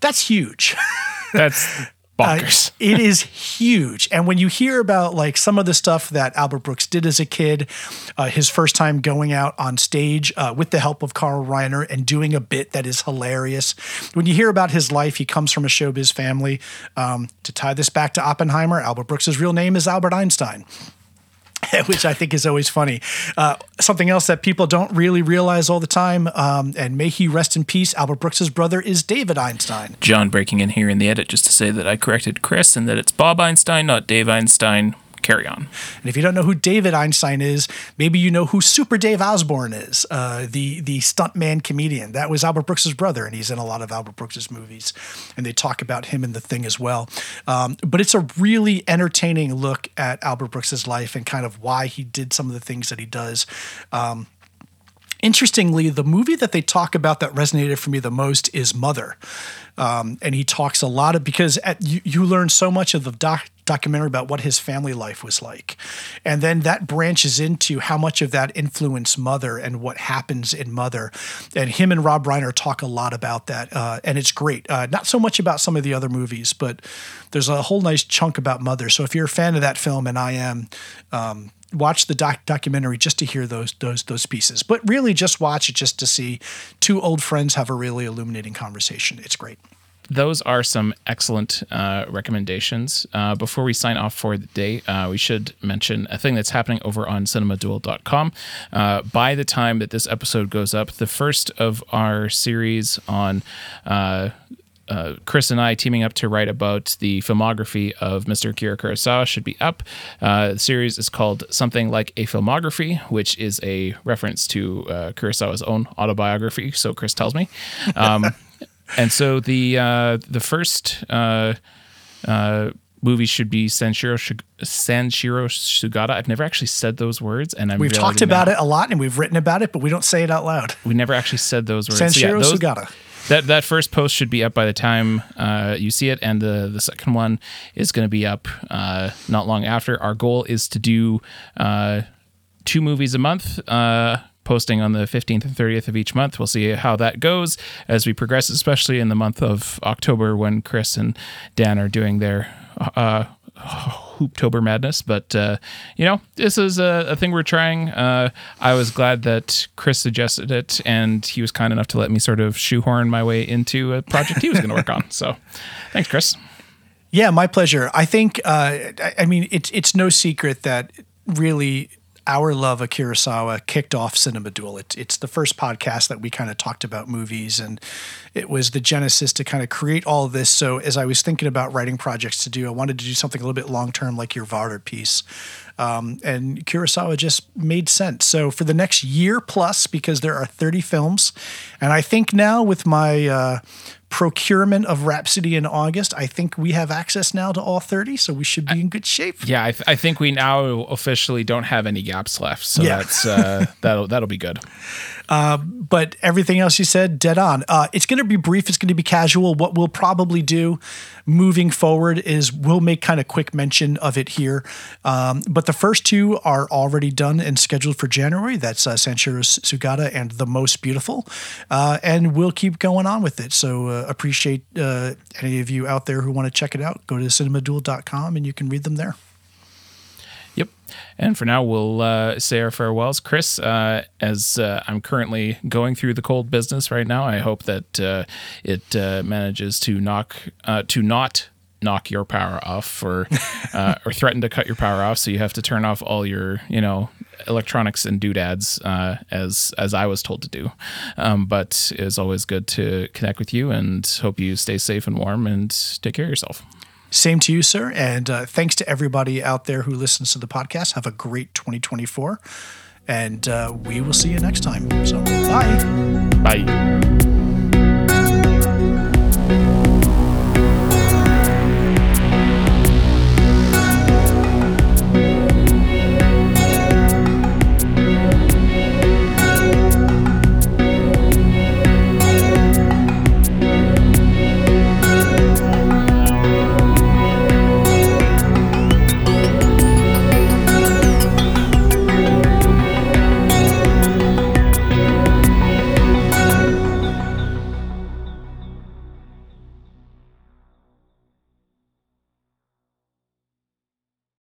That's huge. That's bonkers. Uh, it is huge. And when you hear about like some of the stuff that Albert Brooks did as a kid, uh, his first time going out on stage uh, with the help of Carl Reiner and doing a bit that is hilarious. When you hear about his life, he comes from a showbiz family. Um, to tie this back to Oppenheimer, Albert Brooks's real name is Albert Einstein. which I think is always funny. Uh, something else that people don't really realize all the time, um, and may he rest in peace, Albert Brooks's brother is David Einstein. Jon breaking in here in the edit just to say that I corrected Chris and that it's Bob Einstein, not Dave Einstein. Carry on. And if you don't know who David Einstein is, maybe you know who Super Dave Osborne is, uh, the the stuntman comedian. That was Albert Brooks's brother, and he's in a lot of Albert Brooks's movies. And they talk about him in the thing as well. Um, but it's a really entertaining look at Albert Brooks's life and kind of why he did some of the things that he does. Um, Interestingly, the movie that they talk about that resonated for me the most is Mother. Um, and he talks a lot of because at, you, you learn so much of the doc, documentary about what his family life was like. And then that branches into how much of that influenced Mother and what happens in Mother. And him and Rob Reiner talk a lot about that. Uh, and it's great. Uh, not so much about some of the other movies, but there's a whole nice chunk about Mother. So if you're a fan of that film, and I am, um, watch the doc- documentary just to hear those those those pieces but really just watch it just to see two old friends have a really illuminating conversation it's great those are some excellent uh, recommendations. Uh, before we sign off for the day, uh, we should mention a thing that's happening over on cinemadual.com. Uh, by the time that this episode goes up, the first of our series on uh, uh, Chris and I teaming up to write about the filmography of Mr. Akira Kurosawa should be up. Uh, the series is called Something Like a Filmography, which is a reference to uh, Kurosawa's own autobiography. So Chris tells me. Um, and so the uh, the first uh, uh, movie should be Sanshiro Sanshiro Sugata. I've never actually said those words, and I'm we've talked about now. it a lot, and we've written about it, but we don't say it out loud. We never actually said those words. Sanshiro so yeah, those, Sugata. That that first post should be up by the time uh, you see it, and the the second one is going to be up uh, not long after. Our goal is to do uh, two movies a month posting on the 15th and 30th of each month. We'll see how that goes as we progress, especially in the month of October when Chris and Dan are doing their uh, Hooptober madness. But, uh, you know, this is a, a thing we're trying. Uh, I was glad that Chris suggested it and he was kind enough to let me sort of shoehorn my way into a project he was going to work on. So thanks, Chris. Yeah, my pleasure. I think, uh, I mean, it's, it's no secret that really our love of Kurosawa kicked off Cinema Dual. It, it's the first podcast that we kind of talked about movies, and it was the genesis to kind of create all this. So as I was thinking about writing projects to do, I wanted to do something a little bit long term, like your Varda piece. Um, and Kurosawa just made sense. So for the next year plus, because there are 30 films, and I think now with my uh, procurement of Rhapsody in August, I think we have access now to all 30, so we should be in good shape. Yeah, I, th- I think we now officially don't have any gaps left, so yeah. that's uh, that'll that'll be good. Uh, but everything else you said, dead on. Uh, it's going to be brief. It's going to be casual. What we'll probably do moving forward is we'll make kind of quick mention of it here. Um, but the first two are already done and scheduled for January. That's uh, Sugata and The Most Beautiful. Uh, and we'll keep going on with it. So uh, appreciate uh, any of you out there who want to check it out. Go to cinemadual.com and you can read them there. Yep. And for now, we'll uh, say our farewells. Chris, uh, as uh, I'm currently going through the cold business right now, I hope that uh, it uh, manages to knock uh, to not knock your power off or or threaten to cut your power off, so you have to turn off all your you know electronics and doodads as as I was told to do. Um, but it's always good to connect with you, and hope you stay safe and warm and take care of yourself. Same to you, sir. And uh, thanks to everybody out there who listens to the podcast. Have a great 2024. And uh, we will see you next time. So, bye. Bye.